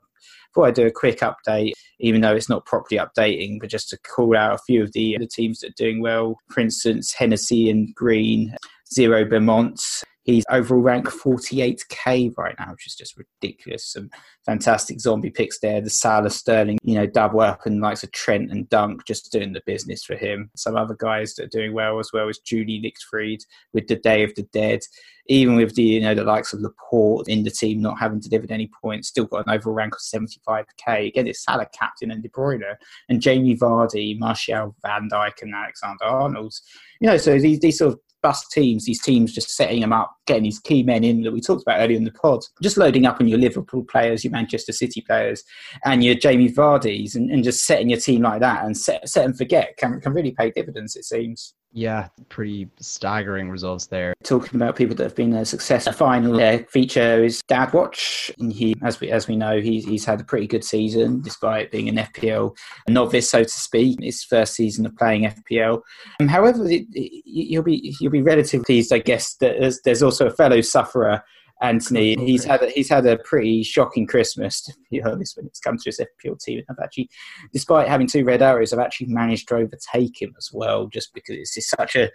Before I'd do a quick update, even though it's not properly updating, but just to call out a few of the, the teams that are doing well. For instance, Hennessy and Green, Zero Beaumont, He's overall rank 48k right now, which is just ridiculous. Some fantastic zombie picks there. The Salah Sterling, you know, up and likes of Trent and Dunk just doing the business for him. Some other guys that are doing well as well as Julie Lichtfried with the Day of the Dead. Even with the you know the likes of Laporte in the team not having delivered any points, still got an overall rank of 75k. Again, it's Salah captain and De Bruyne and Jamie Vardy, Martial, Van Dijk, and Alexander Arnold. You know, so these these sort of bust teams, these teams just setting them up, getting these key men in that we talked about earlier in the pod, just loading up on your Liverpool players, your Manchester City players, and your Jamie Vardy's, and, and just setting your team like that and set, set and forget can, can really pay dividends, it seems. Yeah, pretty staggering results there. Talking about people that have been a success. A final uh, feature is Dad Watch. And he, as we as we know, he's he's had a pretty good season despite being an FPL novice, so to speak. His first season of playing FPL. Um, however, it, it, you'll be you'll be relatively pleased, I guess. That there's, there's also a fellow sufferer Anthony. He's had a, he's had a pretty shocking Christmas, to be honest, when it's come to his FPL team. I've actually, despite having two red arrows, I've actually managed to overtake him as well, just because it's just such a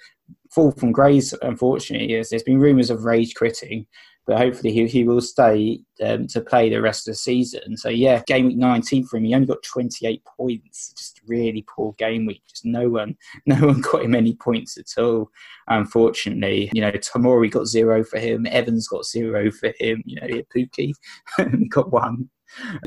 fall from grace. Unfortunately, there's been rumours of rage quitting, but hopefully he, he will stay um, to play the rest of the season. So yeah, game week 19 for him, he only got 28 points. Just really poor game week. Just no one, no one got him any points at all. Unfortunately, you know, Tomori got zero for him. Evans got zero for him. You know, Pukki got one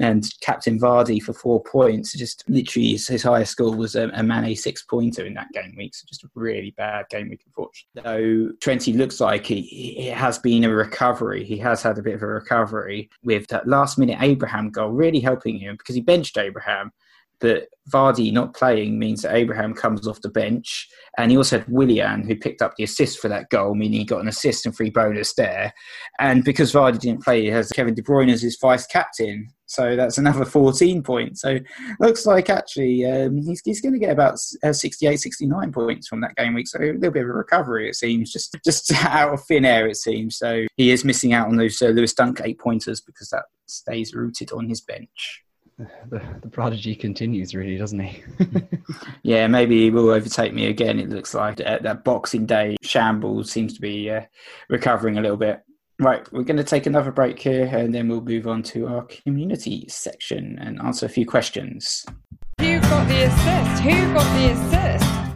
and Captain Vardy for four points. Just literally his, his highest score was a, man a Mane six pointer in that game week. So just a really bad game week, unfortunately. Though Trenty looks like he, it has been a recovery. He has had a bit of a recovery with that last minute Abraham goal really helping him because he benched Abraham that Vardy not playing means that Abraham comes off the bench. And he also had Willian, who picked up the assist for that goal, meaning he got an assist and free bonus there. And because Vardy didn't play, he has Kevin De Bruyne as his vice captain. So that's another 14 points. So looks like actually um, he's, he's going to get about uh, 68, 69 points from that game week. So a little bit of a recovery, it seems, just just out of thin air, it seems. So he is missing out on those uh, Lewis Dunk eight pointers because that stays rooted on his bench the, the prodigy continues, really, doesn't he? yeah, maybe he will overtake me again. It looks like that, that Boxing Day shambles seems to be uh, recovering a little bit. Right, we're going to take another break here and then we'll move on to our community section and answer a few questions. Who got the assist? Who got the assist?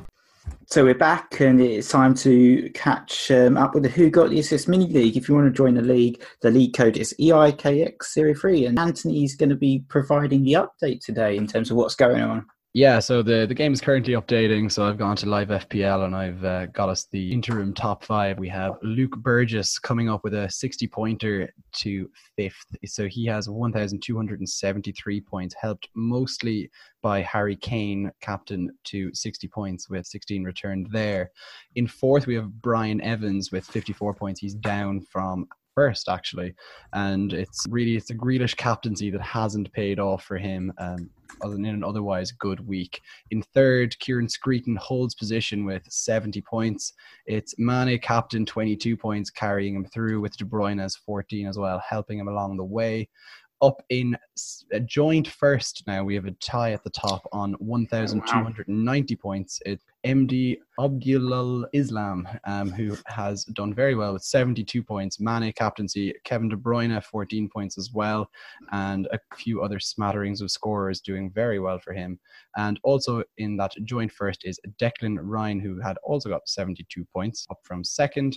So we're back, and it's time to catch um, up with the Who Got the Assist mini league. If you want to join the league, the league code is EIKX03, and Anthony's going to be providing the update today in terms of what's going on. Yeah, so the, the game is currently updating. So I've gone to live FPL and I've uh, got us the interim top five. We have Luke Burgess coming up with a 60 pointer to fifth. So he has 1,273 points, helped mostly by Harry Kane, captain, to 60 points with 16 returned there. In fourth, we have Brian Evans with 54 points. He's down from first actually and it's really it's a Grealish captaincy that hasn't paid off for him um, other than in an otherwise good week. In third, Kieran Screeton holds position with 70 points. It's Mane captain 22 points, carrying him through with De Bruyne as 14 as well, helping him along the way up in a joint first now. We have a tie at the top on 1,290 points. It MD Abdullah Islam, um, who has done very well with 72 points. Mane captaincy, Kevin De Bruyne 14 points as well, and a few other smatterings of scorers doing very well for him. And also in that joint first is Declan Ryan, who had also got 72 points, up from second.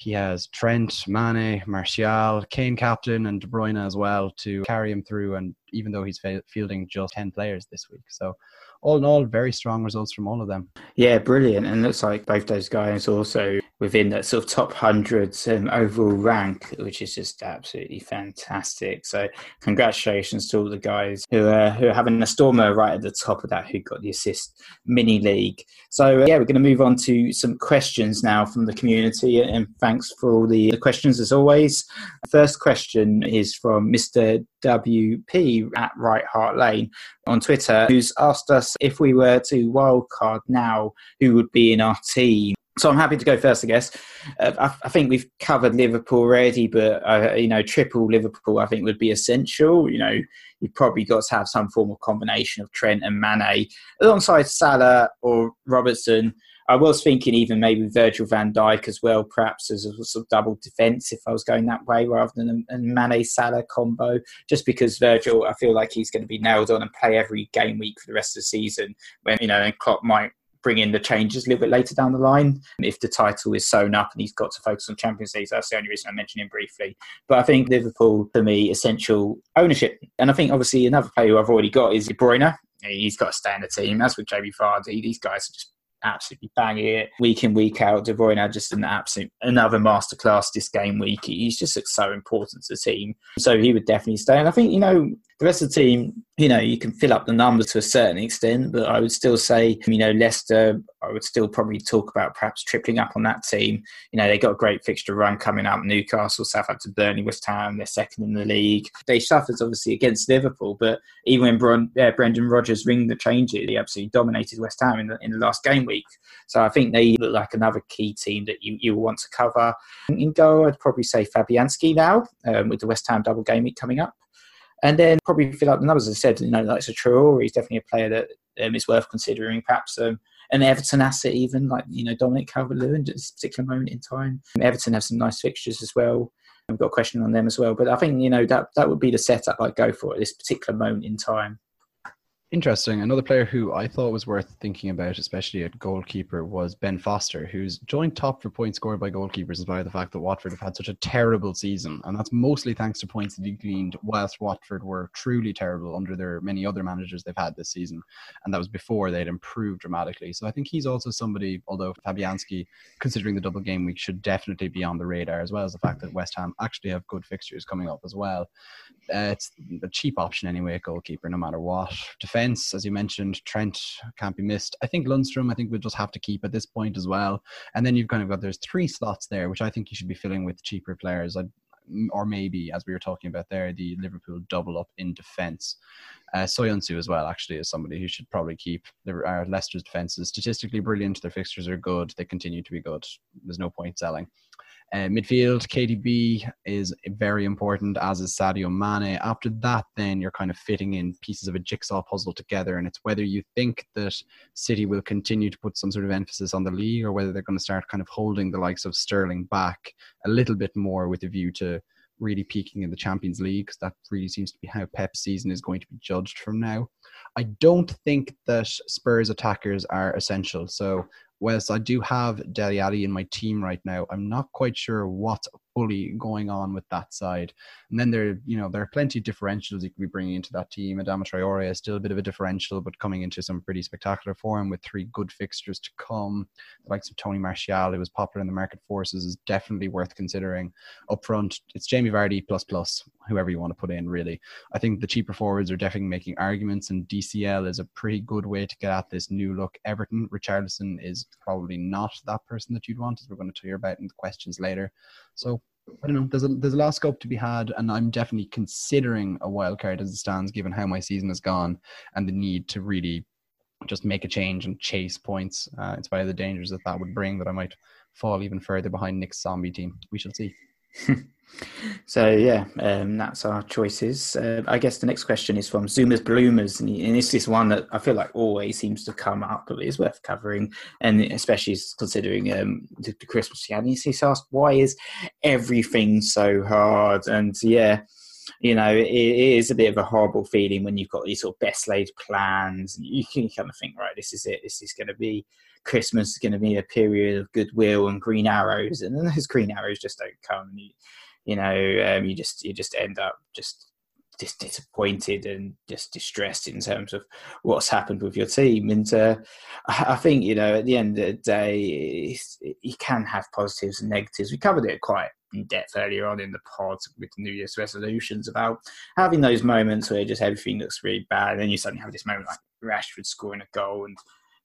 He has Trent, Mane, Martial, Kane captain, and De Bruyne as well to carry him through. And even though he's fielding just 10 players this week. So all in all, very strong results from all of them. Yeah, brilliant. And looks like both those guys also within that sort of top hundreds um, overall rank, which is just absolutely fantastic. So congratulations to all the guys who are, who are having a stormer right at the top of that who got the assist mini league. So uh, yeah, we're going to move on to some questions now from the community. And thanks for all the questions as always. First question is from Mr. WP at White Hart Lane on Twitter, who's asked us if we were to wildcard now, who would be in our team? So I'm happy to go first, I guess. Uh, I, I, think we've covered Liverpool already, but uh, you know, triple Liverpool I think would be essential. You know, you've probably got to have some form of combination of Trent and Mane alongside Salah or Robertson. I was thinking even maybe Virgil van Dijk as well, perhaps as a sort of double defence if I was going that way rather than a, a Mane Salah combo. Just because Virgil, I feel like he's going to be nailed on and play every game week for the rest of the season. When you know, and Klopp might bring in the changes a little bit later down the line if the title is sewn up and he's got to focus on Champions League. That's the only reason I mentioned him briefly. But I think Liverpool, for me, essential ownership. And I think obviously another player who I've already got is De Bruyne. He's got to stay in the team. As with Jamie Vardy, these guys are just absolutely banging it week in week out. De Bruyne just an absolute another masterclass this game week. He's just so important to the team, so he would definitely stay. And I think you know the rest of the team, you know, you can fill up the numbers to a certain extent, but I would still say, you know, Leicester, I would still probably talk about perhaps tripling up on that team. You know, they got a great fixture run coming up Newcastle, Southampton, Burnley, West Ham, they're second in the league. They suffered obviously against Liverpool, but even when Bron- Brendan Rodgers ring the changes, he absolutely dominated West Ham in the, in the last game week. So I think they look like another key team that you, you want to cover. In goal, I'd probably say Fabianski now um, with the West Ham double game week coming up. And then probably fill up the numbers. As I said, you know, like a Traore, he's definitely a player that um, is worth considering. Perhaps um, an Everton asset, even like you know Dominic Calvert-Lewin at this particular moment in time. Everton have some nice fixtures as well. I've got a question on them as well. But I think you know that that would be the setup I'd go for at this particular moment in time. Interesting. Another player who I thought was worth thinking about, especially at goalkeeper, was Ben Foster, who's joined top for points scored by goalkeepers spite the fact that Watford have had such a terrible season. And that's mostly thanks to points that he gleaned whilst Watford were truly terrible under their many other managers they've had this season. And that was before they'd improved dramatically. So I think he's also somebody, although Fabianski, considering the double game week, should definitely be on the radar, as well as the fact that West Ham actually have good fixtures coming up as well. Uh, it's a cheap option anyway goalkeeper, no matter what. Defense, as you mentioned, Trent can't be missed. I think Lundstram, I think we'll just have to keep at this point as well. And then you've kind of got there's three slots there, which I think you should be filling with cheaper players. I'd, or maybe, as we were talking about there, the Liverpool double up in defence. Uh, Soyuncu as well, actually, is somebody who should probably keep. There are Leicester's defence is statistically brilliant. Their fixtures are good. They continue to be good. There's no point selling. Uh, midfield, KDB is very important, as is Sadio Mane. After that, then you're kind of fitting in pieces of a jigsaw puzzle together, and it's whether you think that City will continue to put some sort of emphasis on the league or whether they're going to start kind of holding the likes of Sterling back a little bit more with a view to really peaking in the Champions League because that really seems to be how Pep's season is going to be judged from now. I don't think that Spurs attackers are essential. So Wes, I do have Dele Alli in my team right now. I'm not quite sure what's fully going on with that side. And then there, you know, there are plenty of differentials you could be bringing into that team. Adama Traore is still a bit of a differential, but coming into some pretty spectacular form with three good fixtures to come. The likes of Tony Martial, who was popular in the market forces, is definitely worth considering. Up front, it's Jamie Vardy plus plus, whoever you want to put in, really. I think the cheaper forwards are definitely making arguments, and DCL is a pretty good way to get at this new look. Everton, Richarlison is probably not that person that you'd want, as we're going to hear about in the questions later. So I don't know. There's a there's a lot of scope to be had, and I'm definitely considering a wild card as it stands, given how my season has gone and the need to really just make a change and chase points, uh, in spite of the dangers that that would bring. That I might fall even further behind Nick's zombie team. We shall see. so yeah, um, that's our choices. Uh, I guess the next question is from Zoomers Bloomers, and, and it's this one that I feel like always seems to come up, but it's worth covering, and especially considering um, the, the Christmas. Yeah, and he's asked why is everything so hard, and yeah. You know, it, it is a bit of a horrible feeling when you've got these sort of best laid plans. And you can kind of think, right, this is it. This is going to be Christmas is going to be a period of goodwill and green arrows, and then those green arrows just don't come. You, you know, um, you just you just end up just just disappointed and just distressed in terms of what's happened with your team. And uh, I think you know, at the end of the day, you can have positives and negatives. We covered it quite in depth earlier on in the pod with New Year's resolutions about having those moments where just everything looks really bad, and then you suddenly have this moment like Rashford scoring a goal and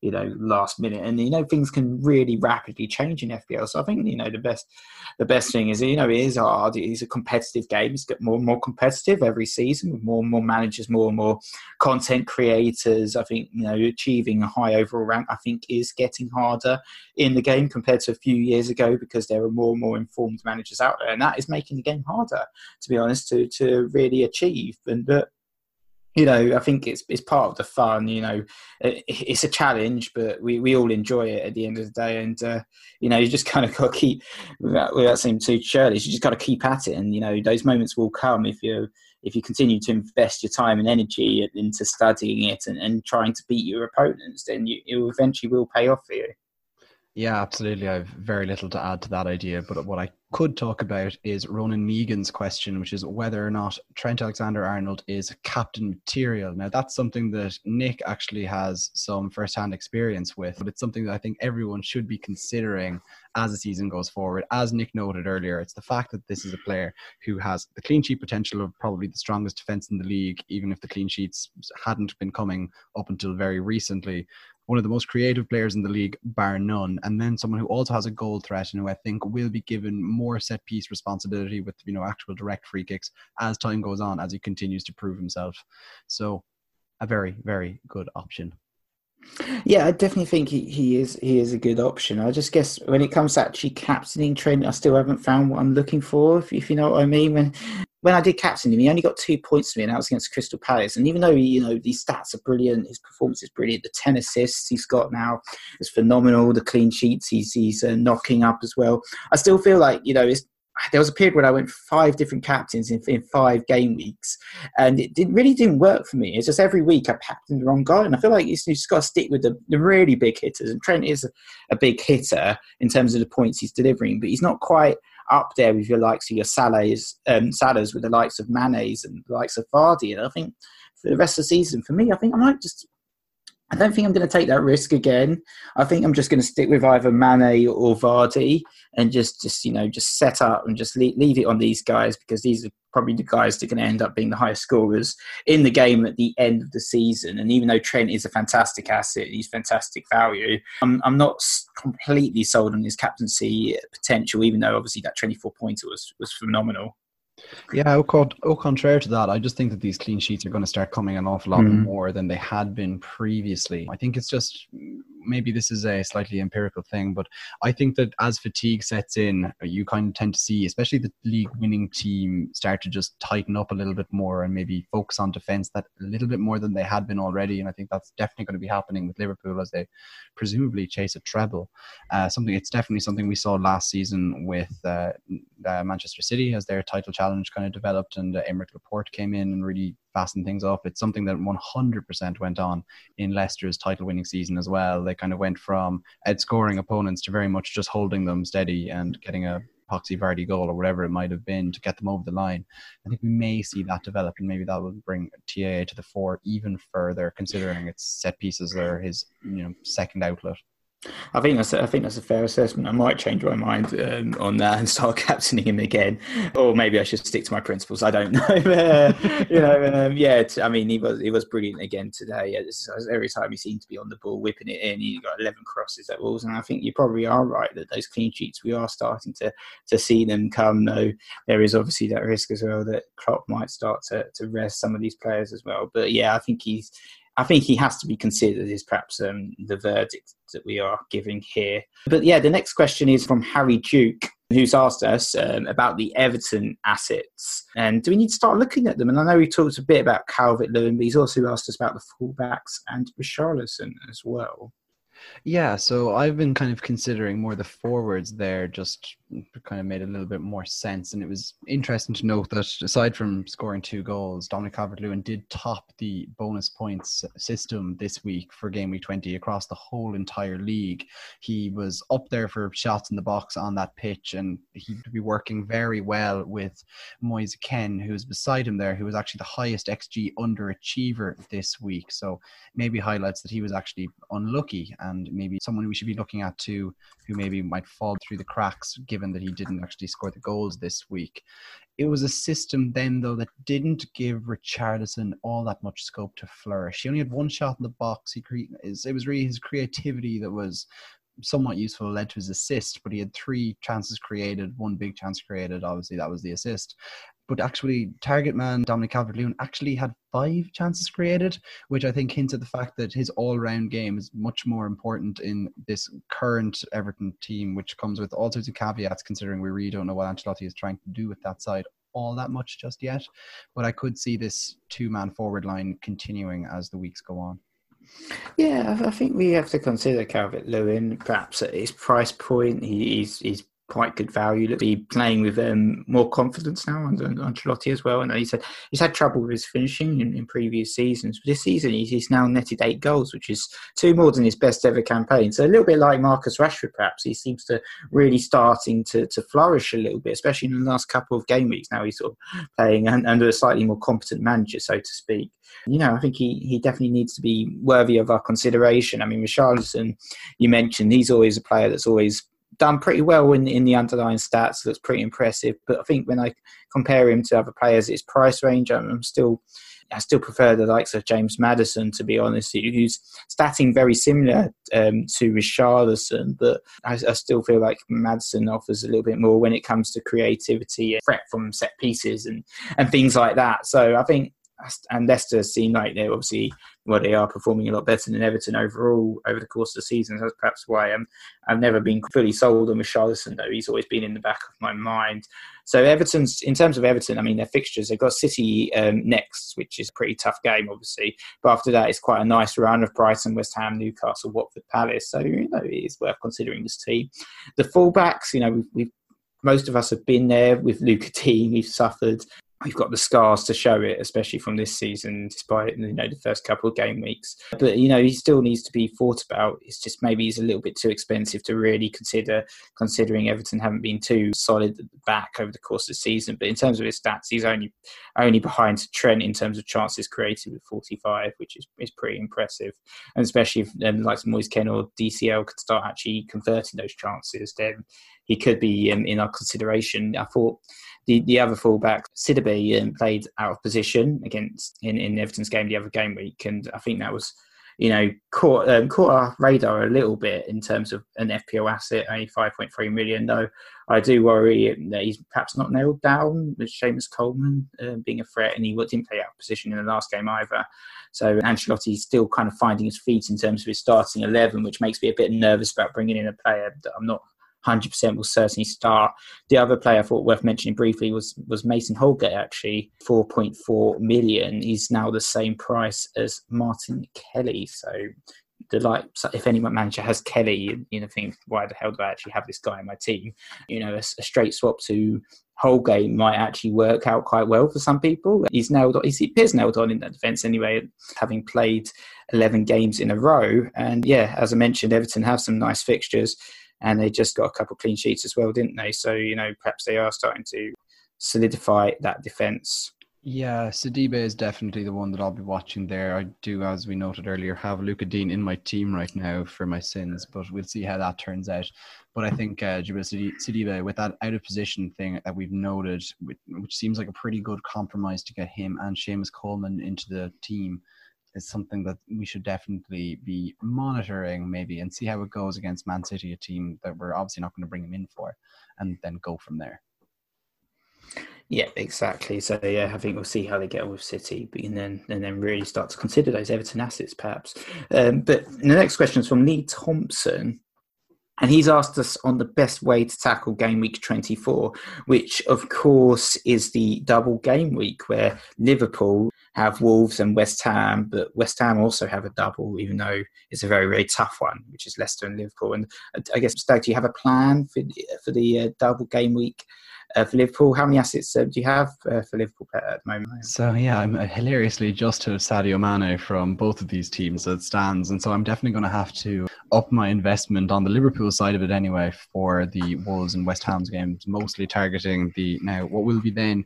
you know last minute. And you know things can really rapidly change in FPL so I think you know the best the best thing is you know it is hard. It is a competitive game. It's get more and more competitive every season with more and more managers more and more content creators. I think you know achieving a high overall rank I think is getting harder in the game compared to a few years ago because there are more and more informed managers out there. And that is making the game harder to be honest to to really achieve. And but you know, I think it's it's part of the fun. You know, it's a challenge, but we, we all enjoy it at the end of the day. And uh, you know, you just kind of got to keep without, without seeming too churlish. You just got to keep at it, and you know, those moments will come if you if you continue to invest your time and energy into studying it and, and trying to beat your opponents. Then you, it eventually will pay off for you. Yeah, absolutely. I have very little to add to that idea, but what I could talk about is Ronan Megan's question, which is whether or not Trent Alexander Arnold is captain material. Now, that's something that Nick actually has some first-hand experience with, but it's something that I think everyone should be considering as the season goes forward. As Nick noted earlier, it's the fact that this is a player who has the clean sheet potential of probably the strongest defense in the league, even if the clean sheets hadn't been coming up until very recently one of the most creative players in the league, bar none, and then someone who also has a goal threat and who I think will be given more set piece responsibility with you know actual direct free kicks as time goes on as he continues to prove himself. So, a very very good option. Yeah, I definitely think he, he is he is a good option. I just guess when it comes to actually captaining Trent, I still haven't found what I'm looking for. If, if you know what I mean. When when I did captain him, he only got two points to me, and that was against Crystal Palace. And even though you know these stats are brilliant, his performance is brilliant. The ten assists he's got now is phenomenal. The clean sheets he's he's uh, knocking up as well. I still feel like you know it's there was a period when I went five different captains in, in five game weeks, and it did, really didn't work for me. It's just every week I captained the wrong guy, and I feel like you just got to stick with the, the really big hitters. And Trent is a, a, big hitter in terms of the points he's delivering, but he's not quite up there with your likes of your Salahs, um, Salahs with the likes of Mane's and the likes of Vardy. And I think for the rest of the season, for me, I think I might just. I don't think I'm going to take that risk again. I think I'm just going to stick with either Mane or Vardy and just, just you know, just set up and just leave, leave it on these guys because these are probably the guys that are going to end up being the highest scorers in the game at the end of the season. And even though Trent is a fantastic asset, he's fantastic value, I'm, I'm not completely sold on his captaincy potential, even though obviously that 24 pointer was, was phenomenal. Yeah, au, contraire to that, I just think that these clean sheets are going to start coming an awful lot mm. more than they had been previously. I think it's just maybe this is a slightly empirical thing, but I think that as fatigue sets in, you kind of tend to see, especially the league winning team, start to just tighten up a little bit more and maybe focus on defense that a little bit more than they had been already. And I think that's definitely going to be happening with Liverpool as they presumably chase a treble. Uh, something it's definitely something we saw last season with uh, uh, Manchester City as their title challenge kind of developed, and uh, Aymeric Laporte came in and really fasten things up. It's something that 100% went on in Leicester's title winning season as well. They kind of went from outscoring opponents to very much just holding them steady and getting a Poxy Vardy goal or whatever it might have been to get them over the line. I think we may see that develop, and maybe that will bring TAA to the fore even further, considering its set pieces are his you know second outlet. I think that's I think that's a fair assessment. I might change my mind um, on that and start captaining him again, or maybe I should stick to my principles. I don't know. you know, um, yeah. I mean, he was he was brilliant again today. Yeah, Every time he seemed to be on the ball, whipping it in, he got eleven crosses at Wolves, and I think you probably are right that those clean sheets we are starting to to see them come. Though there is obviously that risk as well that Klopp might start to to rest some of these players as well. But yeah, I think he's I think he has to be considered as perhaps um, the verdict that we are giving here. But yeah, the next question is from Harry Duke, who's asked us um, about the Everton assets. And do we need to start looking at them? And I know we talked a bit about Calvert Lewin, but he's also asked us about the fullbacks and Richarlison as well. Yeah, so I've been kind of considering more the forwards there, just kind of made a little bit more sense. And it was interesting to note that aside from scoring two goals, Dominic Calvert Lewin did top the bonus points system this week for game week 20 across the whole entire league. He was up there for shots in the box on that pitch, and he'd be working very well with Moise Kean, who's beside him there, who was actually the highest XG underachiever this week. So maybe highlights that he was actually unlucky and maybe someone we should be looking at too, who maybe might fall through the cracks given that he didn't actually score the goals this week. It was a system then, though, that didn't give Richarlison all that much scope to flourish. He only had one shot in the box. He cre- it was really his creativity that was somewhat useful, led to his assist, but he had three chances created, one big chance created. Obviously, that was the assist but actually target man Dominic Calvert-Lewin actually had five chances created, which I think hints at the fact that his all-round game is much more important in this current Everton team, which comes with all sorts of caveats considering we really don't know what Ancelotti is trying to do with that side all that much just yet. But I could see this two-man forward line continuing as the weeks go on. Yeah, I think we have to consider Calvert Lewin perhaps at his price point. he's he's quite good value to be playing with um, more confidence now under Ancelotti as well. And he said he's had trouble with his finishing in, in previous seasons. But this season, he's, he's, now netted eight goals, which is two more than his best ever campaign. So a little bit like Marcus Rashford, perhaps. He seems to really starting to, to flourish a little bit, especially in the last couple of game weeks. Now he's sort of playing under a slightly more competent manager, so to speak. You know, I think he, he definitely needs to be worthy of our consideration. I mean, Richarlison, you mentioned, he's always a player that's always done pretty well in in the underlying stats. Looks pretty impressive. But I think when I compare him to other players, his price range, I'm, still. I still prefer the likes of James Maddison, to be honest, who's statting very similar um, to Richarlison, but I, I, still feel like Maddison offers a little bit more when it comes to creativity, threat from set pieces, and, and things like that. So I think and Leicester seem like they're obviously well they are performing a lot better than Everton overall over the course of the season. That's perhaps why I'm, I've never been fully sold on Richarlison though. He's always been in the back of my mind. So Everton's in terms of Everton, I mean their fixtures they've got City um, next, which is a pretty tough game obviously. But after that, it's quite a nice round of Brighton, West Ham, Newcastle, Watford, Palace. So you know it is worth considering this team. The fullbacks, you know, we've, we've most of us have been there with Lucas Digne. We've suffered we've got the scars to show it, especially from this season, despite you know the first couple of game weeks. But you know he still needs to be thought about. It's just maybe he's a little bit too expensive to really consider, considering Everton haven't been too solid at the back over the course of the season. But in terms of his stats, he's only only behind Trent in terms of chances created with 45, which is, is pretty impressive. And especially if um, like Moise Kean or DCL could start actually converting those chances, then he could be um, in our consideration. I thought the, the other fullback, Sidibe, um, played out of position against in, in Everton's game the other game week, and I think that was you know caught um, caught our radar a little bit in terms of an FPL asset, only 5.3 million. Though I do worry that he's perhaps not nailed down with Seamus Coleman uh, being a threat, and he didn't play out of position in the last game either. So Ancelotti's still kind of finding his feet in terms of his starting eleven, which makes me a bit nervous about bringing in a player that I'm not 100% will certainly start. The other player I thought worth mentioning briefly was was Mason Holgate. Actually, 4.4 million. He's now the same price as Martin Kelly. So the like if any manager has Kelly, you know, think why the hell do I actually have this guy in my team? You know, a, a straight swap to Holgate might actually work out quite well for some people. He's nailed on. He appears nailed on in that defence anyway, having played eleven games in a row. And yeah, as I mentioned, Everton have some nice fixtures, and they just got a couple of clean sheets as well, didn't they? So you know, perhaps they are starting to solidify that defence. Yeah, Sidibe is definitely the one that I'll be watching there. I do, as we noted earlier, have Lucas Digne in my team right now for my sins, but we'll see how that turns out. But I think uh, Sidibe, with that out of position thing that we've noted, which seems like a pretty good compromise to get him and Seamus Coleman into the team, is something that we should definitely be monitoring maybe and see how it goes against Man City, a team that we're obviously not going to bring him in for, and then go from there. Yeah, exactly. So yeah, I think we'll see how they get on with City, and then and then really start to consider those Everton assets, perhaps. Um, but the next question is from Lee Thompson, and he's asked us on the best way to tackle game week 24, which of course is the double game week where Liverpool have Wolves and West Ham, but West Ham also have a double, even though it's a very, very tough one, which is Leicester and Liverpool. And I guess, Stag, do you have a plan for, for the uh, double game week? Uh, for Liverpool, how many assets uh, do you have uh, for Liverpool at the moment? So yeah, I'm uh, hilariously just to Sadio Mane from both of these teams that stands, and so I'm definitely going to have to up my investment on the Liverpool side of it anyway for the Wolves and West Ham's games, mostly targeting the now what will be then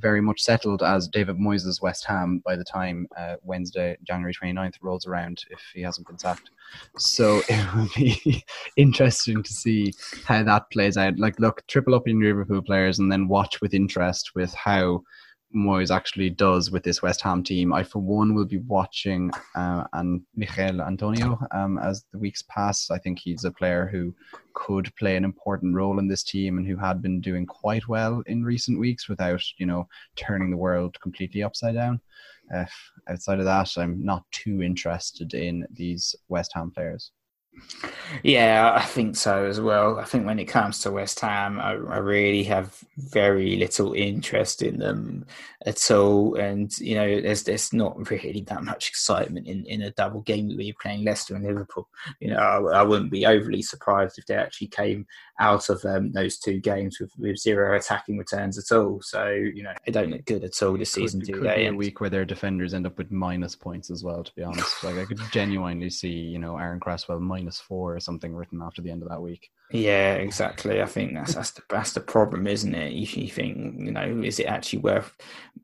very much settled as David Moyes' West Ham by the time uh, Wednesday, January 29th rolls around if he hasn't been sacked. So it will be interesting to see how that plays out. Like, look, triple up in Liverpool players and then watch with interest with how Moyes actually does with this West Ham team. I, for one, will be watching uh, and Michail Antonio um, as the weeks pass. I think he's a player who could play an important role in this team and who had been doing quite well in recent weeks without, you know, turning the world completely upside down. Uh, outside of that, I'm not too interested in these West Ham players. Yeah, I think so as well. I think when it comes to West Ham, I, I, really have very little interest in them at all. And you know, there's there's not really that much excitement in, in a double game where you're playing Leicester and Liverpool. You know, I, I wouldn't be overly surprised if they actually came out of um, those two games with, with zero attacking returns at all. So you know, they don't look good at all this season. Could, do could they? Be a week where their defenders end up with minus points as well. To be honest, like I could genuinely see you know Aaron Cresswell minus four or something written after the end of that week. Yeah, exactly. I think that's that's the that's the problem, isn't it? You, you think, you know, is it actually worth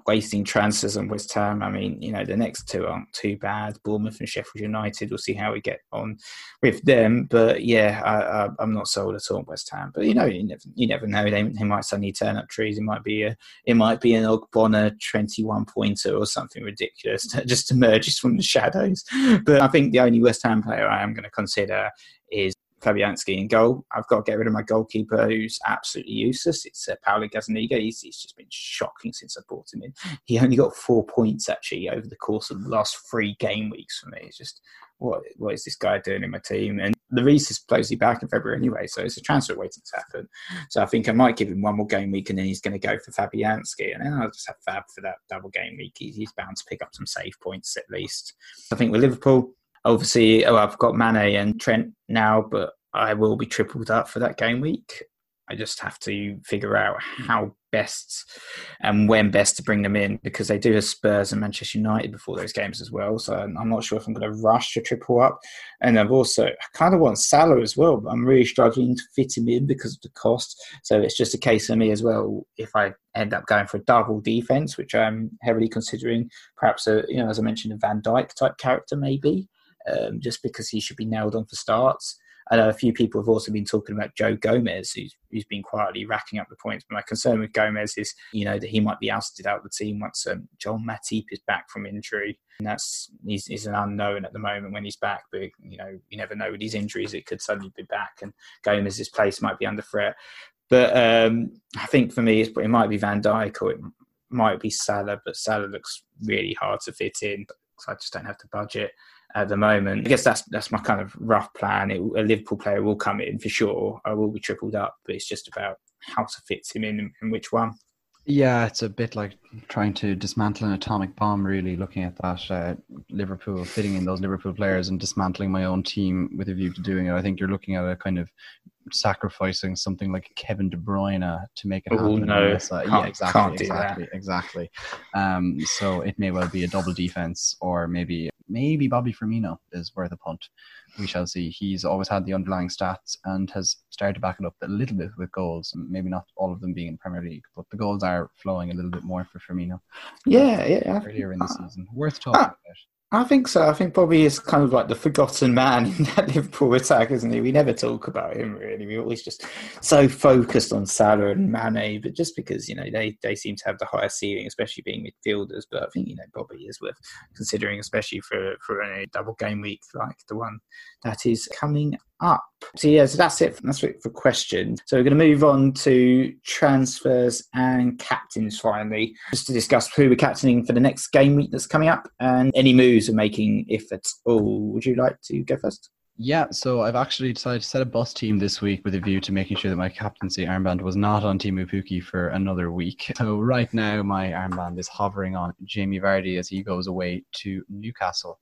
wasting transfers on West Ham? I mean, you know, the next two aren't too bad. Bournemouth and Sheffield United. We'll see how we get on with them. But yeah, I, am not sold at all on West Ham. But you know, you never you never know. They, they might suddenly turn up trees. It might be a it might be an Ogbonna 21 pointer or something ridiculous that just emerges from the shadows. But I think the only West Ham player I am going to consider is Fabianski in goal. I've got to get rid of my goalkeeper who's absolutely useless. It's uh, Paulo Gazzaniga. He's, he's, just been shocking since I brought him in. He only got four points actually over the course of the last three game weeks for me. It's just, what what is this guy doing in my team? And the Lloris is closely back in February anyway, so it's a transfer waiting to happen. So I think I might give him one more game week and then he's going to go for Fabianski. And then I'll just have Fab for that double game week. He's bound to pick up some save points at least. I think with Liverpool, obviously, oh, I've got Mane and Trent now, but I will be tripled up for that game week. I just have to figure out how best and when best to bring them in because they do have Spurs and Manchester United before those games as well. So I'm not sure if I'm going to rush to triple up. And I've also I kind of want Salah as well, but I'm really struggling to fit him in because of the cost. So it's just a case for me as well. If I end up going for a double defense, which I'm heavily considering, perhaps a you know as I mentioned a Van Dijk type character maybe, um, just because he should be nailed on for starts. I know a few people have also been talking about Joe Gomez, who's, who's been quietly racking up the points. But my concern with Gomez is, you know, that he might be ousted out of the team once um, Joel Matip is back from injury. And that's he's, he's, an unknown at the moment when he's back. But you know, you never know with these injuries; it could suddenly be back, and Gomez's place might be under threat. But um, I think for me, it might be Van Dijk or it might be Salah. But Salah looks really hard to fit in. So I just don't have the budget at the moment. I guess that's that's my kind of rough plan. It, a Liverpool player will come in for sure. I will be tripled up, but it's just about how to fit him in and, which one. Yeah, it's a bit like trying to dismantle an atomic bomb, really, looking at that uh, Liverpool, fitting in those Liverpool players and dismantling my own team with a view to doing it. I think you're looking at a kind of sacrificing something like Kevin De Bruyne to make it Oh, happen. no. uh, Can't- yeah, exactly, can't do that. exactly, exactly. Um, so it may well be a double defense, or maybe maybe Bobby Firmino is worth a punt. We shall see. He's always had the underlying stats and has started to back it up a little bit with goals. Maybe not all of them being in Premier League, but the goals are flowing a little bit more for Firmino Yeah, yeah. Earlier in the season. Worth talking about. I think so. I think Bobby is kind of like the forgotten man in that Liverpool attack, isn't he? We never talk about him really. We're always just so focused on Salah and Mane, but just because you know they, they seem to have the higher ceiling, especially being midfielders. But I think you know Bobby is worth considering, especially for for a double game week like the one that is coming up. So yeah, so that's it. That's it for questions. So we're going to move on to transfers and captains finally, just to discuss who we're captaining for the next game week that's coming up and any moves we're making, if at all. Would you like to go first? Yeah, so I've actually decided to set a bus team this week with a view to making sure that my captaincy armband was not on Teemu Pukki for another week. So right now my armband is hovering on Jamie Vardy as he goes away to Newcastle,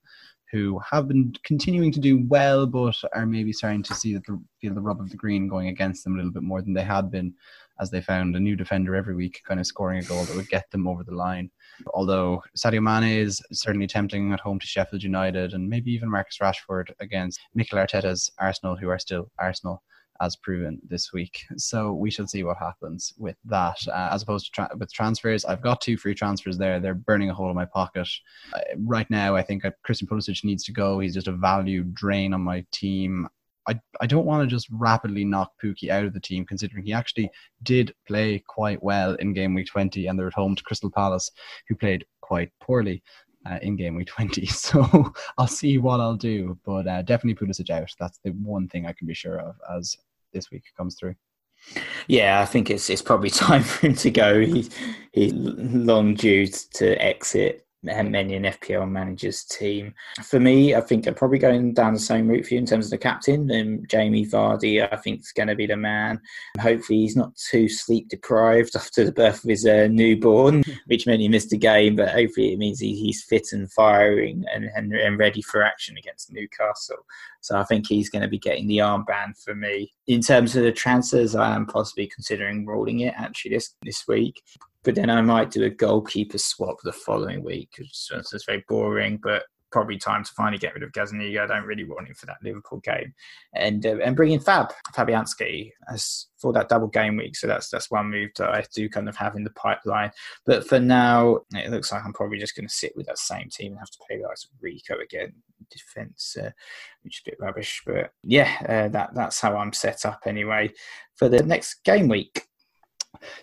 who have been continuing to do well, but are maybe starting to see that the, feel the rub of the green going against them a little bit more than they had been, as they found a new defender every week, kind of scoring a goal that would get them over the line. Although Sadio Mane is certainly tempting at home to Sheffield United and maybe even Marcus Rashford against Mikel Arteta's Arsenal, who are still Arsenal, as proven this week. So we shall see what happens with that. Uh, as opposed to tra- with transfers, I've got two free transfers there. They're burning a hole in my pocket. Uh, right now, I think uh, Christian Pulisic needs to go. He's just a value drain on my team. I, I don't want to just rapidly knock Pukki out of the team, considering he actually did play quite well in game week 20 and they're at home to Crystal Palace, who played quite poorly uh, in game week 20. So I'll see what I'll do, but uh, definitely Pulisic out. That's the one thing I can be sure of as this week comes through. Yeah, I think it's it's probably time for him to go. He's long due to exit many an FPL manager's team. For me, I think I'm probably going down the same route for you in terms of the captain. And Jamie Vardy, I think, is going to be the man. Hopefully, he's not too sleep deprived after the birth of his uh, newborn, which meant he missed a game. But hopefully, it means he, he's fit and firing and, and, and ready for action against Newcastle. So I think he's going to be getting the armband for me. In terms of the transfers, I am possibly considering rolling it actually this this week. But then I might do a goalkeeper swap the following week, is it's very boring, but probably time to finally get rid of Gazzaniga. I don't really want him for that Liverpool game, and uh, and bring in Fab Fabianski as for that double game week. So that's that's one move that I do kind of have in the pipeline. But for now, it looks like I'm probably just going to sit with that same team and have to play like Rico again defense, uh, which is a bit rubbish. But yeah, uh, that that's how I'm set up anyway for the next game week.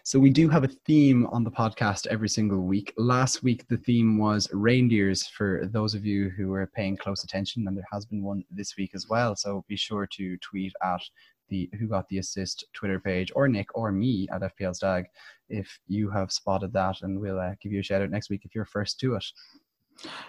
So we do have a theme on the podcast every single week. Last week the theme was reindeers for those of you who are paying close attention, and there has been one this week as well. So be sure to tweet at the Who Got the Assist Twitter page, or Nick or me at FPL Stag if you have spotted that, and we'll uh, give you a shout out next week if you're first to it.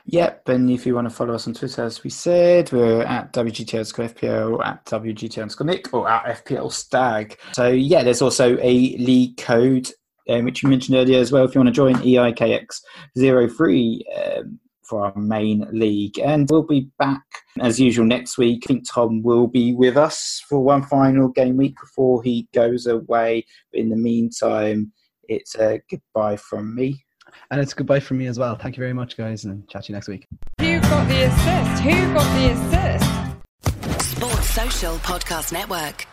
Yep, and if you want to follow us on Twitter, as we said, we're at WGT underscore FPL, at WGT underscore Nick, or at FPL Stag. So, yeah, there's also a league code, um, which you mentioned earlier as well, if you want to join E EIKX03 um, for our main league. And we'll be back as usual next week. I think Tom will be with us for one final game week before he goes away. But in the meantime, it's a goodbye from me. And it's goodbye from me as well. Thank you very much, guys, and chat to you next week. Who got the assist? Who got the assist? Sports Social Podcast Network.